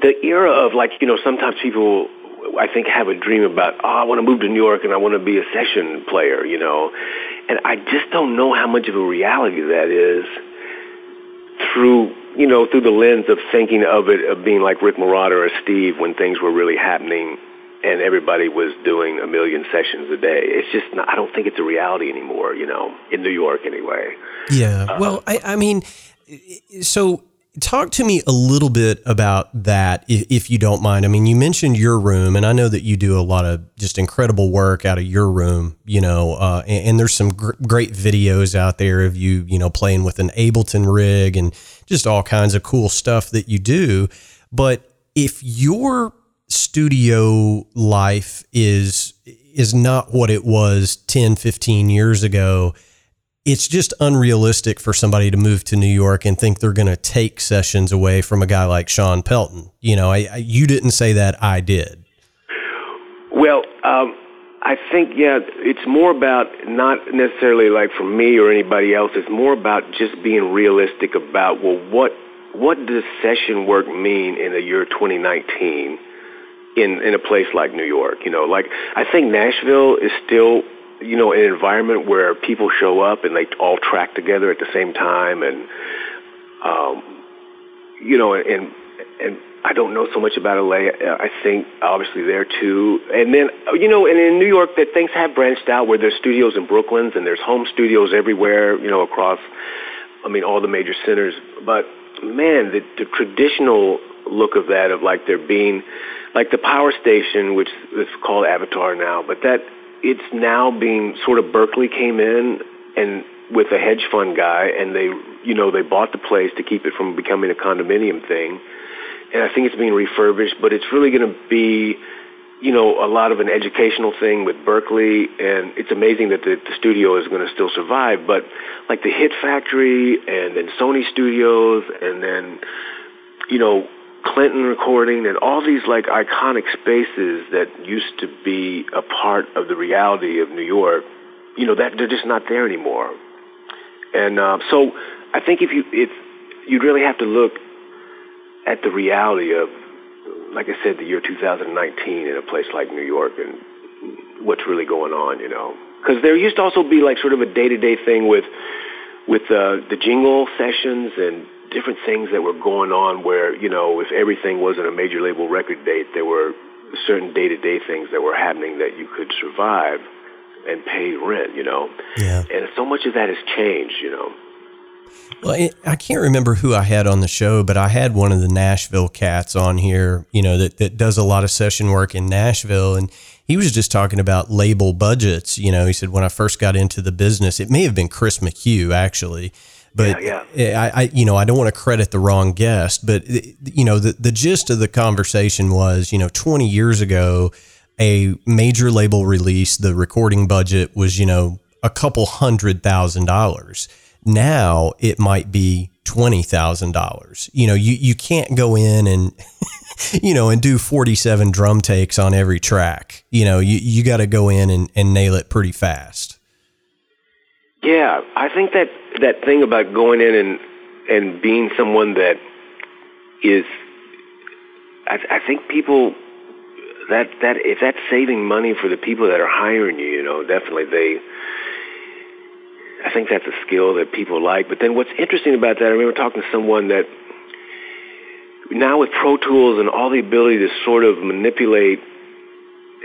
the era of like, you know, sometimes people, I think, have a dream about, oh, I want to move to New York and I want to be a session player, you know, and I just don't know how much of a reality that is through you know, through the lens of thinking of it of being like Rick Marotta or Steve when things were really happening and everybody was doing a million sessions a day. It's just not, I don't think it's a reality anymore, you know, in New York anyway. Yeah. Uh, well, I, I mean, so talk to me a little bit about that if, you don't mind i mean you mentioned your room and i know that you do a lot of just incredible work out of your room you know uh, and, and, there's some gr- great videos out there of you you know playing with an ableton rig and just all kinds of cool stuff that you do but if you're studio life is is not what it was 10 15 years ago it's just unrealistic for somebody to move to New York and think they're going to take sessions away from a guy like Shawn Pelton. You know, I, I you didn't say that, I did. Well, um, I think yeah, it's more about not necessarily like for me or anybody else. It's more about just being realistic about well, what what does session work mean in the year 2019? In in a place like New York. You know, like I think Nashville is still you know an environment where people show up and they all track together at the same time, and um, you know, and and I don't know so much about LA. I think obviously there too, and then you know, and in New York that things have branched out where there's studios in Brooklyn's and there's home studios everywhere. You know, across I mean all the major centers, but man, the, the traditional look of that of like there being like the power station, which is called Avatar now, but that it's now being sort of Berklee came in and with a hedge fund guy and they you know they bought the place to keep it from becoming a condominium thing. And I think it's being refurbished but it's really going to be you know a lot of an educational thing with Berklee and it's amazing that the, the studio is going to still survive but like the Hit Factory and then Sony Studios and then you know Clinton recording and all these like iconic spaces that used to be a part of the reality of New York, you know, that they're just not there anymore. And uh, so I think if you if you'd really have to look at the reality of, like I said, the year 2019 in a place like New York and what's really going on, you know, because there used to also be like sort of a day-to-day thing with with uh, the jingle sessions and different things that were going on where, you know, if everything wasn't a major label record date, there were certain day-to-day things that were happening that you could survive and pay rent, you know. Yeah. And so much of that has changed, you know. Well, I can't remember who I had on the show, but I had one of the Nashville cats on here, you know, that, that does a lot of session work in Nashville. And he was just talking about label budgets. You know, he said, when I first got into the business, it may have been Chris McHugh, actually but yeah, yeah. Eh, I, I, you know, I don't want to credit the wrong guest, but eh, you know, the the gist of the conversation was, you know, 20 years ago, a major label release, the recording budget was, you know, a couple hundred thousand dollars. Now it might be twenty thousand dollars. You know, you you can't go in and [laughs] you know and do forty seven drum takes on every track. You know, you you got to go in and, and nail it pretty fast. Yeah, I think that that thing about going in and and being someone that is, I, I think people that that if that's saving money for the people that are hiring you, you know, definitely they. I think that's a skill that people like. But then what's interesting about that, I remember talking to someone that now with Pro Tools and all the ability to sort of manipulate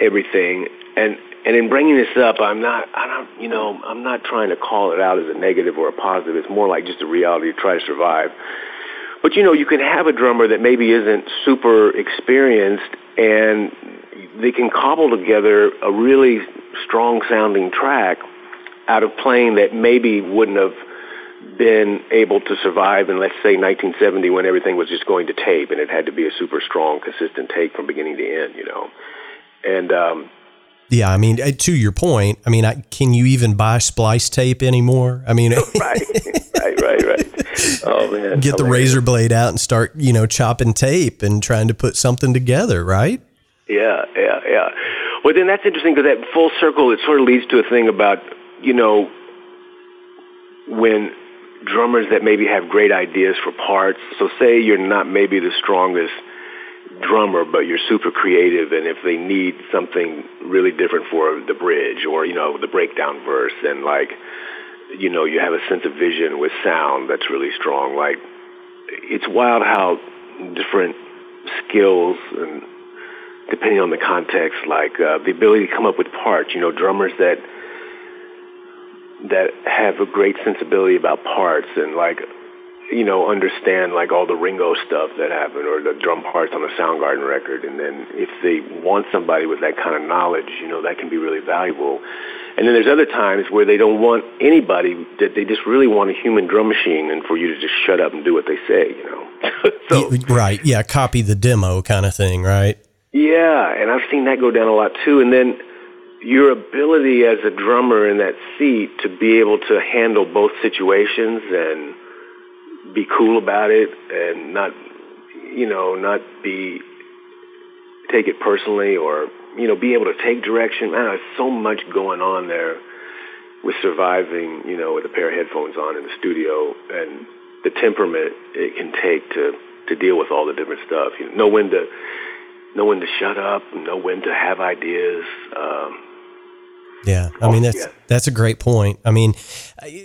everything, and and in bringing this up, I'm not, I don't, you know, I'm not trying to call it out as a negative or a positive. It's more like just a reality to try to survive. But you know, you can have a drummer that maybe isn't super experienced, and they can cobble together a really strong sounding track out of playing that maybe wouldn't have been able to survive in, let's say, 1970 when everything was just going to tape and it had to be a super strong, consistent take from beginning to end, you know. And um, yeah, I mean, uh, to your point, I mean, I, can you even buy splice tape anymore? I mean, [laughs] right, right, right, right. Oh man, get the razor blade out and start, you know, chopping tape and trying to put something together, right? Yeah, yeah, yeah. Well, then that's interesting because that full circle it sort of leads to a thing about you know when drummers that maybe have great ideas for parts. So say you're not maybe the strongest drummer, but you're super creative, and if they need something really different for the bridge or you know the breakdown verse, and like you know you have a sense of vision with sound that's really strong. Like it's wild how different skills and depending on the context, like uh, the ability to come up with parts. You know, drummers that that have a great sensibility about parts and like you know, understand like all the Ringo stuff that happened or the drum parts on the Soundgarden record. And then if they want somebody with that kind of knowledge, you know, that can be really valuable. And then there's other times where they don't want anybody, that they just really want a human drum machine and for you to just shut up and do what they say, you know. [laughs] so, right. Yeah. Copy the demo kind of thing, right? Yeah. And I've seen that go down a lot too. And then your ability as a drummer in that seat to be able to handle both situations and be cool about it and not, you know, not be take it personally or you know be able to take direction. Man, there's so much going on there with surviving, you know, with a pair of headphones on in the studio and the temperament it can take to to deal with all the different stuff. You know, know when to know when to shut up, know when to have ideas. Um, yeah, I mean that's that's a great point. I mean,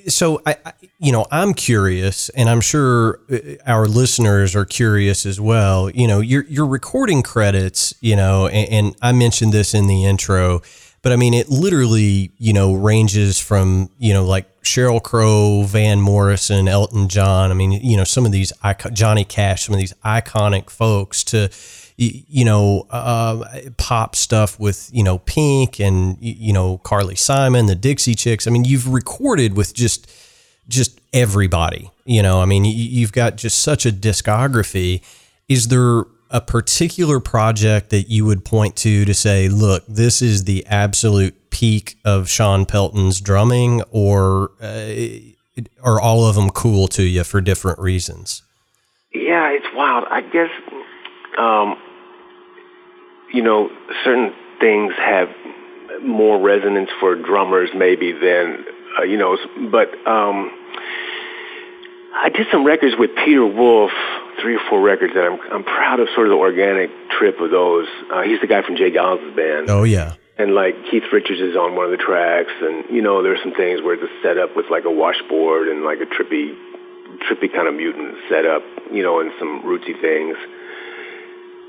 so I, I, you know I'm curious, and I'm sure uh, our listeners are curious as well. You know, your your recording credits, you know, and, and I mentioned this in the intro, but I mean, it literally, you know, ranges from, you know, like Sheryl Crow, Van Morrison, Elton John. I mean, you know, some of these, Johnny Cash, some of these iconic folks to, you know, uh, pop stuff with, you know, Pink and, you know, Carly Simon, the Dixie Chicks. I mean, you've recorded with just, just everybody, you know, I mean, you've got just such a discography. Is there a particular project that you would point to to say, look, this is the absolute peak of Shawn Pelton's drumming, or uh, are all of them cool to you for different reasons? Yeah, it's wild. I guess, um, you know, certain things have more resonance for drummers maybe than, uh, you know, but um, I did some records with Peter Wolf three or four records that I'm I'm proud of sort of the organic trip of those. Uh, he's the guy from J. Geils' band. Oh yeah. And like Keith Richards is on one of the tracks, and you know there's some things where it's a setup with like a washboard and like a trippy, trippy kind of mutant setup, you know, and some rootsy things.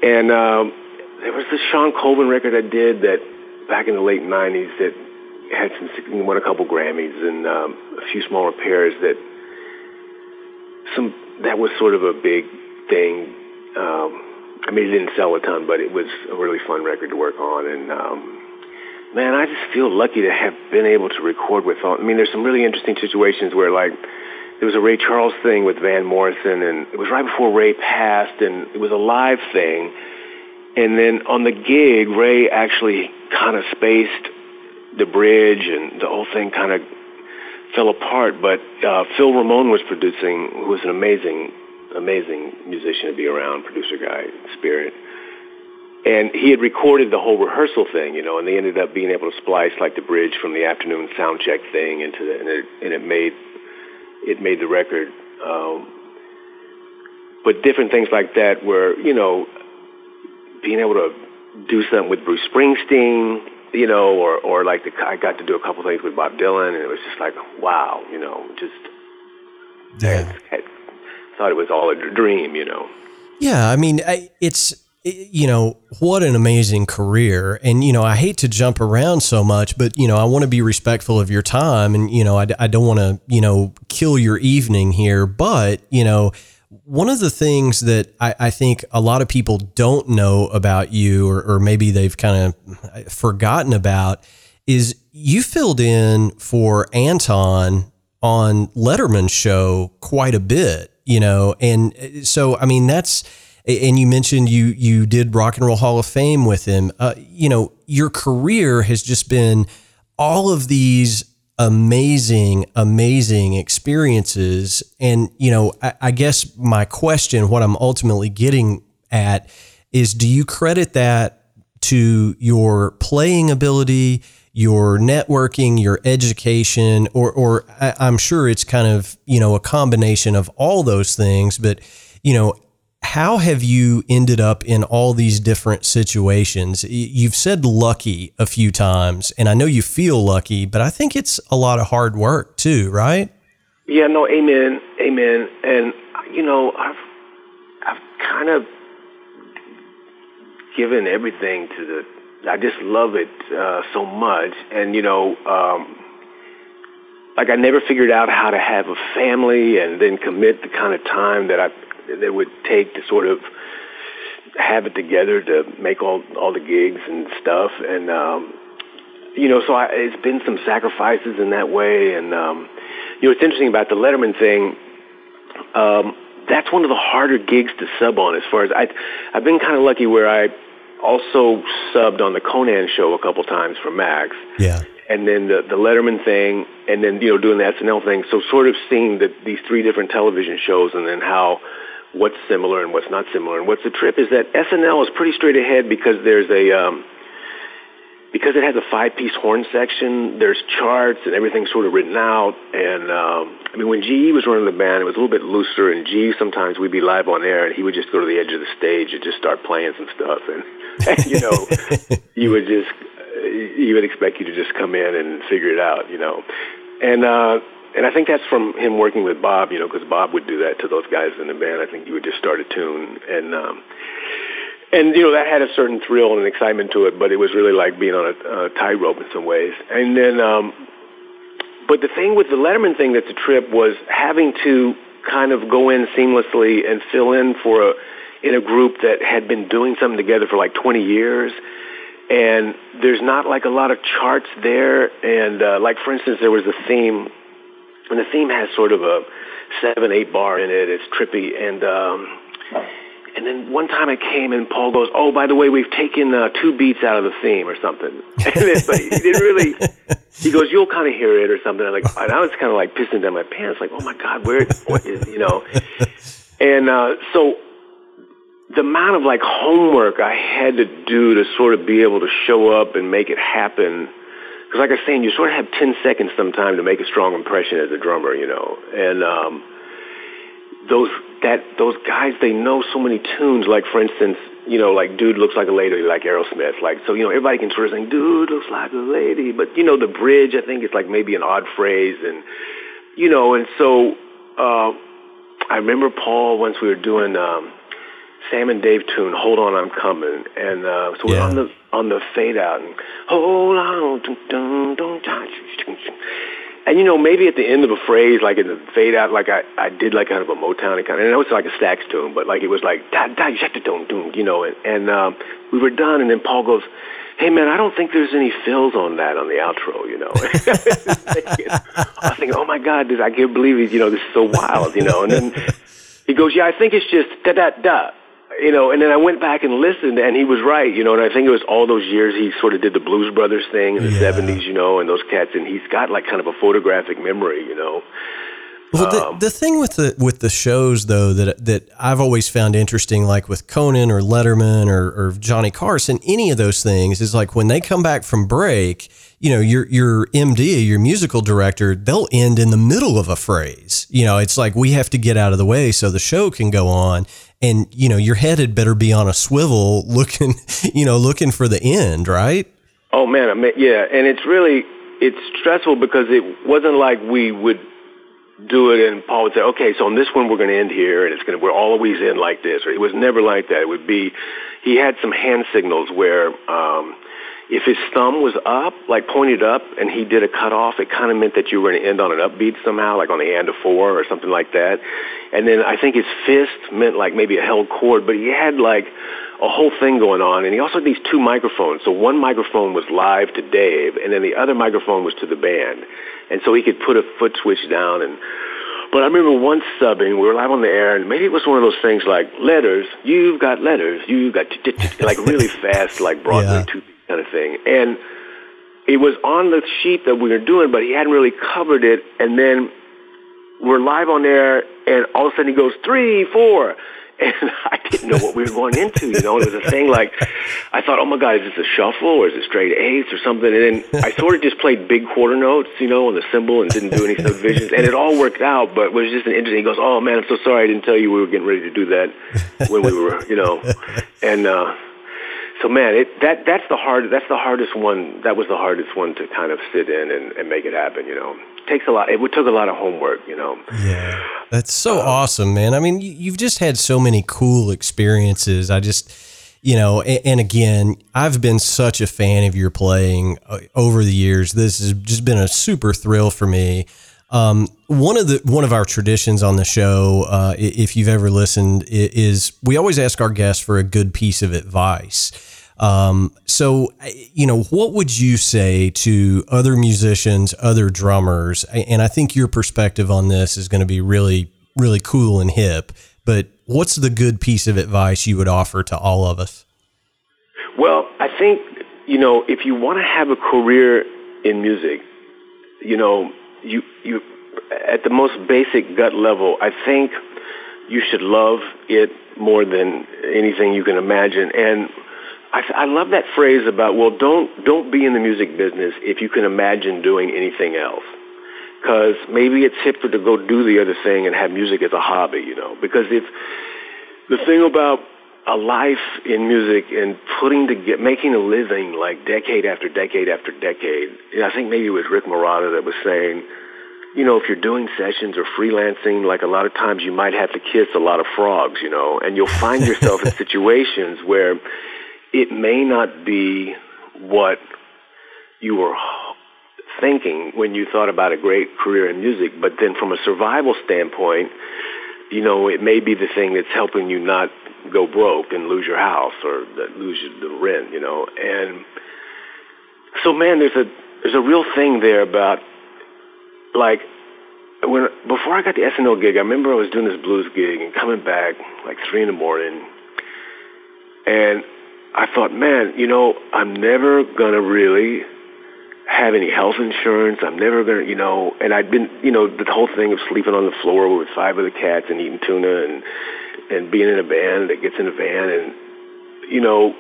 And um, there was this Shawn Colvin record I did that back in the late '90s that had some won a couple Grammys and um, a few small repairs that some that was sort of a big thing. Um, I mean, it didn't sell a ton, but it was a really fun record to work on. And um, man, I just feel lucky to have been able to record with all. I mean, there's some really interesting situations where like there was a Ray Charles thing with Van Morrison, and it was right before Ray passed, and it was a live thing. And then on the gig, Ray actually kind of spaced the bridge, and the whole thing kind of fell apart. But uh, Phil Ramone was producing, who was an amazing, amazing musician to be around, producer guy, spirit. And he had recorded the whole rehearsal thing, you know, and they ended up being able to splice like the bridge from the afternoon sound check thing into the, and it, and it made, it made the record. Um, but different things like that were, you know, being able to do something with Bruce Springsteen, you know, or or like the, I got to do a couple things with Bob Dylan, and it was just like, wow, you know, just yeah. I, I thought it was all a dream, you know. Yeah, I mean, I, it's you know what an amazing career and you know i hate to jump around so much but you know i want to be respectful of your time and you know i, I don't want to you know kill your evening here but you know one of the things that I, I, think a lot of people don't know about you, or, or maybe they've kind of forgotten about, is you filled in for Anton on Letterman's show quite a bit, you know, and so I mean that's. And you mentioned you you did Rock and Roll Hall of Fame with him. Uh, you know, your career has just been all of these amazing, amazing experiences. And, you know, I, I, guess my question, what I'm ultimately getting at is do you credit that to your playing ability, your networking, your education, or, or I, I'm sure it's kind of, you know, a combination of all those things, but, you know, how have you ended up in all these different situations? You've said lucky a few times, and I know you feel lucky, but I think it's a lot of hard work too, right? Yeah, no, amen, amen. And you know, I've I've kind of given everything to the. I just love it uh, so much, and you know, um, like I never figured out how to have a family and then commit the kind of time that I that would take to sort of have it together to make all all the gigs and stuff and um you know so I, it's been some sacrifices in that way and um you know it's interesting about the Letterman thing um that's one of the harder gigs to sub on as far as I I've been kind of lucky where I also subbed on the Conan show a couple times for Max. Yeah and then the, the Letterman thing, and then you know doing the SNL thing. So sort of seeing the, these three different television shows, and then how what's similar and what's not similar. And what's the trip is that SNL is pretty straight ahead because there's a um, because it has a five-piece horn section. There's charts and everything's sort of written out. And um, I mean, when GE was running the band, it was a little bit looser. And GE sometimes we'd be live on air, and he would just go to the edge of the stage and just start playing some stuff. And, [laughs] and you know, [laughs] you would just he would expect you to just come in and figure it out, you know. And uh, and I think that's from him working with Bob, you know, because Bob would do that to those guys in the band. I think you would just start a tune, and um, and you know that had a certain thrill and excitement to it, but it was really like being on a, a tightrope in some ways. And then, um, but the thing with the Letterman thing that's a trip was having to kind of go in seamlessly and fill in for a in a group that had been doing something together for like 20 years. And there's not like a lot of charts there. And uh, like for instance, there was a theme, and the theme has sort of a seven, eight bar in it. It's trippy. And um, and then one time I came and Paul goes, "Oh, by the way, we've taken uh, two beats out of the theme or something." [laughs] like, he didn't really. He goes, "You'll kind of hear it or something." I'm like, and I was kind of like pissing down my pants, like, "Oh my god, where? What is you know?" And uh, so the amount of like homework I had to do to sort of be able to show up and make it happen. Because like I was saying, you sort of have 10 seconds sometime to make a strong impression as a drummer, you know. And um, those that those guys, they know so many tunes. Like for instance, you know, like "Dude Looks Like a Lady," like Aerosmith. Like so, you know, everybody can sort of sing "Dude Looks Like a Lady," but you know, the bridge, I think, it's like maybe an odd phrase, and you know, and so uh, I remember Paul once we were doing. Um, Sam and Dave tune, "Hold On, I'm Coming," and uh, so we're on the on the fade out, and hold on, dun, dun, dun, dun, and you know maybe at the end of a phrase, like in the fade out, like I I did like kind of a Motown kind of, and it was like a Stax tune, but like it was like da da don't do, you know, and and um, we were done, and then Paul goes. Hey man, I don't think there's any fills on that on the outro, you know. [laughs] I thinking, oh my god, this, I can't believe it, you know, this is so wild, you know. And then he goes, yeah, I think it's just da da da you know, and then I went back and listened, and he was right, you know, and I think it was all those years he sort of did the Blues Brothers thing in the yeah. 70s, you know, and those cats, and he's got like kind of a photographic memory, you know. Well, the, um, the thing with the with the shows though that that I've always found interesting, like with Conan or Letterman or, or Johnny Carson, any of those things is like when they come back from break, you know, your your MD, your musical director, they'll end in the middle of a phrase. You know, it's like we have to get out of the way so the show can go on and you know your head had better be on a swivel looking [laughs] you know looking for the end right? Oh man I mean, yeah. And it's really it's stressful because it wasn't like we would do it and paul would say okay so on this one we're going to end here and it's going to we're always in like this. Or it was never like that. It would be he had some hand signals where um if his thumb was up, like pointed up, and he did a cutoff, it kind of meant that you were going to end on an upbeat somehow, like on the end of four or something like that. And then I think his fist meant like maybe a held chord, but he had like a whole thing going on. And he also had these two microphones. So one microphone was live to Dave, and then the other microphone was to the band. And so he could put a foot switch down and but I remember once subbing, we were live on the air, and maybe it was one of those things like letters. You've got letters. You've got like really [laughs] fast, like Broadway yeah kind of thing. And it was on the sheet that we were doing, but he hadn't really covered it. And then we're live on air, and all of a sudden he goes three, four, [laughs] and I didn't know what we were going into. You know, it was a thing like I thought, oh my god, is this a shuffle or is it straight eights or something? And then I sort of just played big quarter notes, you know, on the cymbal and didn't do any subdivisions, and it all worked out. But it was just an interesting. He goes, oh man, I'm so sorry, I didn't tell you we were getting ready to do that when we were, you know, and. uh so man, it that that's the hard that's the hardest one. That was the hardest one to kind of sit in and, and make it happen. You know, takes a lot. It took a lot of homework. You know. Yeah, that's so um, awesome, man. I mean, you've just had so many cool experiences. I just, you know, and, and again, I've been such a fan of your playing uh, over the years. This has just been a super thrill for me. Um, one of the one of our traditions on the show, uh, if you've ever listened, is we always ask our guests for a good piece of advice. Um, so, you know, what would you say to other musicians, other drummers? And I think your perspective on this is going to be really, really cool and hip. But what's the good piece of advice you would offer to all of us? Well, I think, you know, if you want to have a career in music, you know, you you at the most basic gut level, I think you should love it more than anything you can imagine. And I, I love that phrase about well, don't don't be in the music business if you can imagine doing anything else. Because maybe it's hipper to go do the other thing and have music as a hobby, you know. Because if the thing about a life in music and putting to get making a living like decade after decade after decade. I think maybe it was Rick Marotta that was saying you know, if you're doing sessions or freelancing, like a lot of times you might have to kiss a lot of frogs, you know, and you'll find yourself in [laughs] situations where it may not be what you were thinking when you thought about a great career in music, but then from a survival standpoint, you know, it may be the thing that's helping you not go broke and lose your house or lose the rent, you know. And so, man, there's a there's a real thing there about like when before I got the SNL gig, I remember I was doing this blues gig and coming back like three in the morning, and I thought, man, you know, I'm never gonna really have any health insurance. I'm never gonna, you know, and I'd been, you know, the whole thing of sleeping on the floor with five other cats and eating tuna and and being in a band that gets in a van and, you know,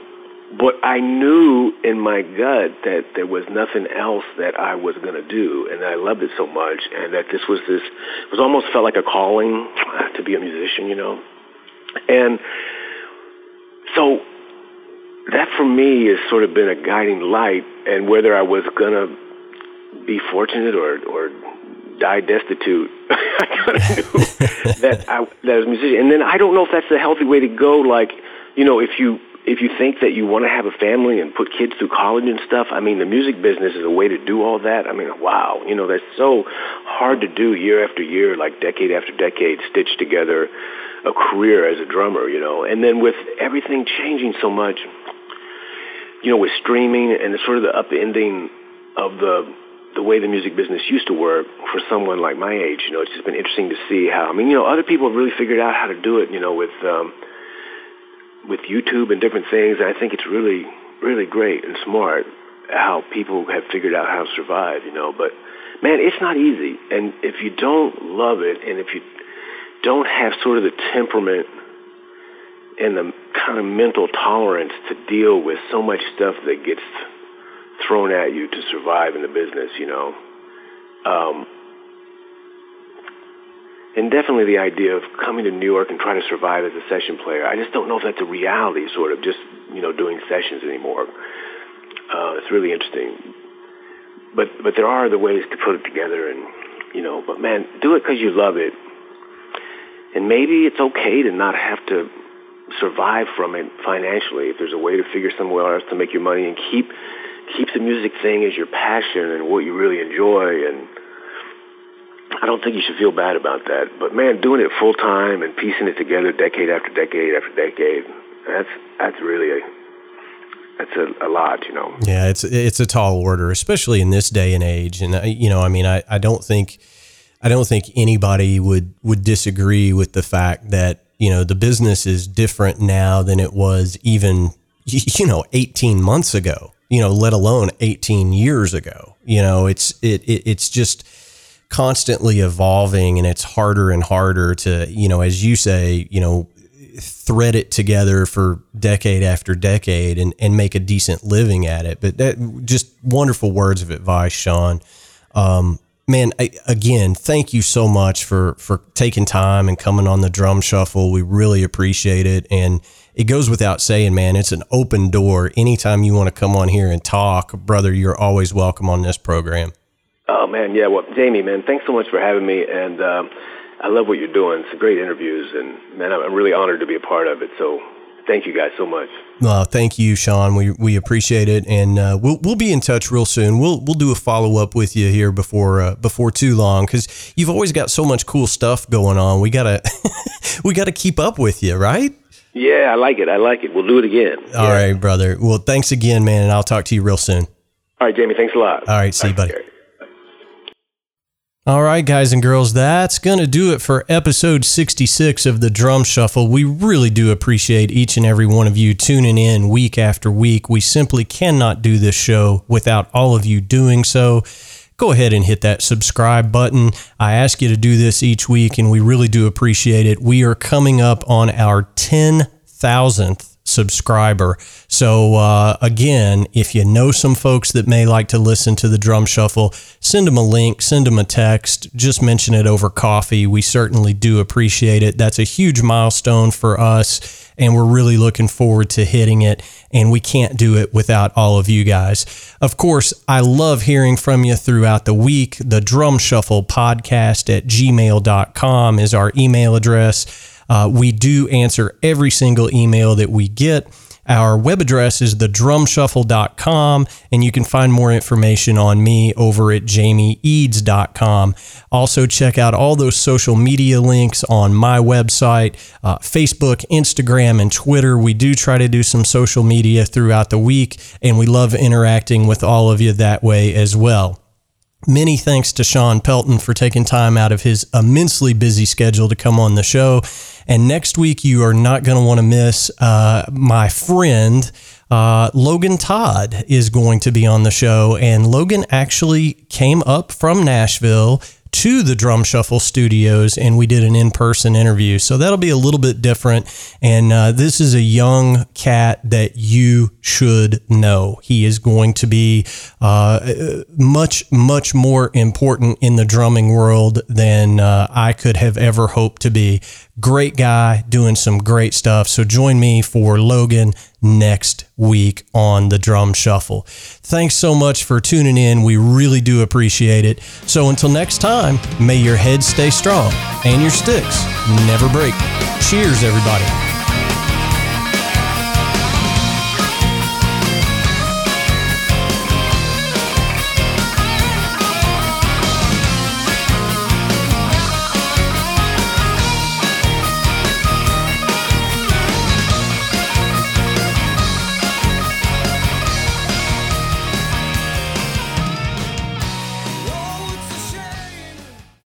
but I knew in my gut that there was nothing else that I was going to do, and I loved it so much, and that this was this it was almost felt like a calling to be a musician, you know, and so that for me has sort of been a guiding light, and whether I was going to be fortunate or or die destitute, [laughs] I kind of knew [laughs] that I that I was a musician, and then I don't know if that's the healthy way to go, like you know, if you if you think that you want to have a family and put kids through college and stuff, I mean, the music business is a way to do all that. I mean, wow, you know, that's so hard to do year after year, like decade after decade, stitch together a career as a drummer, you know. And then with everything changing so much, you know, with streaming and the sort of the upending of the the way the music business used to work for someone like my age, you know, it's just been interesting to see how. I mean, you know, other people have really figured out how to do it, you know, with um, with YouTube and different things. I think it's really, really great and smart how people have figured out how to survive, you know. But man, it's not easy. And if you don't love it, and if you don't have sort of the temperament and the kind of mental tolerance to deal with so much stuff that gets thrown at you to survive in the business, you know. Um, and definitely the idea of coming to New York and trying to survive as a session player. I just don't know if that's a reality, sort of just you know doing sessions anymore. Uh, it's really interesting, but but there are other ways to put it together, and you know, but man, do it because you love it, and maybe it's okay to not have to survive from it financially. If there's a way to figure somewhere else to make your money and keep keep the music thing as your passion and what you really enjoy and I don't think you should feel bad about that. But man, doing it full time and piecing it together decade after decade after decade, that's that's really a that's a, a lot, you know. Yeah, it's it's a tall order, especially in this day and age. And uh, you know, I mean, I, I don't think I don't think anybody would would disagree with the fact that you know the business is different now than it was even [laughs] you know 18 months ago. You know, let alone 18 years ago. You know, it's it, it it's just constantly evolving and it's harder and harder to, you know, as you say, you know, thread it together for decade after decade and, and make a decent living at it. But that just wonderful words of advice, Shawn. Um, man, I, again, thank you so much for, for taking time and coming on the drum shuffle. We really appreciate it. And it goes without saying, man, it's an open door. Anytime you want to come on here and talk, brother, you're always welcome on this program. Oh man, yeah. Well, Jamie, man, thanks so much for having me, and um, I love what you're doing. It's great interviews, and man, I'm really honored to be a part of it. So, thank you guys so much. Well, thank you, Shawn. We we appreciate it, and uh, we'll we'll be in touch real soon. We'll we'll do a follow up with you here before uh, before too long because you've always got so much cool stuff going on. We gotta [laughs] we gotta keep up with you, right? Yeah, I like it. I like it. We'll do it again. All yeah. right, brother. Well, thanks again, man, and I'll talk to you real soon. All right, Jamie. Thanks a lot. All right, see you, buddy. All right, guys and girls, that's going to do it for episode 66 of the Drum Shuffle. We really do appreciate each and every one of you tuning in week after week. We simply cannot do this show without all of you doing so. Go ahead and hit that subscribe button. I ask you to do this each week, and we really do appreciate it. We are coming up on our 10,000th subscriber. So, uh, again, if you know some folks that may like to listen to the drum shuffle, send them a link, send them a text, just mention it over coffee. We certainly do appreciate it. That's a huge milestone for us and we're really looking forward to hitting it. And we can't do it without all of you guys. Of course, I love hearing from you throughout the week. The Drum Shuffle podcast at gmail.com is our email address. Uh, we do answer every single email that we get. Our web address is thedrumshuffle.com, and you can find more information on me over at jamieeads.com. Also, check out all those social media links on my website uh, Facebook, Instagram, and Twitter. We do try to do some social media throughout the week, and we love interacting with all of you that way as well. Many thanks to Shawn Pelton for taking time out of his immensely busy schedule to come on the show. And next week, you are not going to want to miss uh, my friend. Uh, Logan Todd is going to be on the show, and Logan actually came up from Nashville to the Drum Shuffle Studios and we did an in person interview. So that'll be a little bit different. And uh, this is a young cat that you should know. He is going to be uh, much, much more important in the drumming world than uh, I could have ever hoped to be. Great guy doing some great stuff. So join me for Logan next week on the Drum Shuffle. Thanks so much for tuning in. We really do appreciate it. So until next time, may your head stay strong and your sticks never break. Cheers, everybody.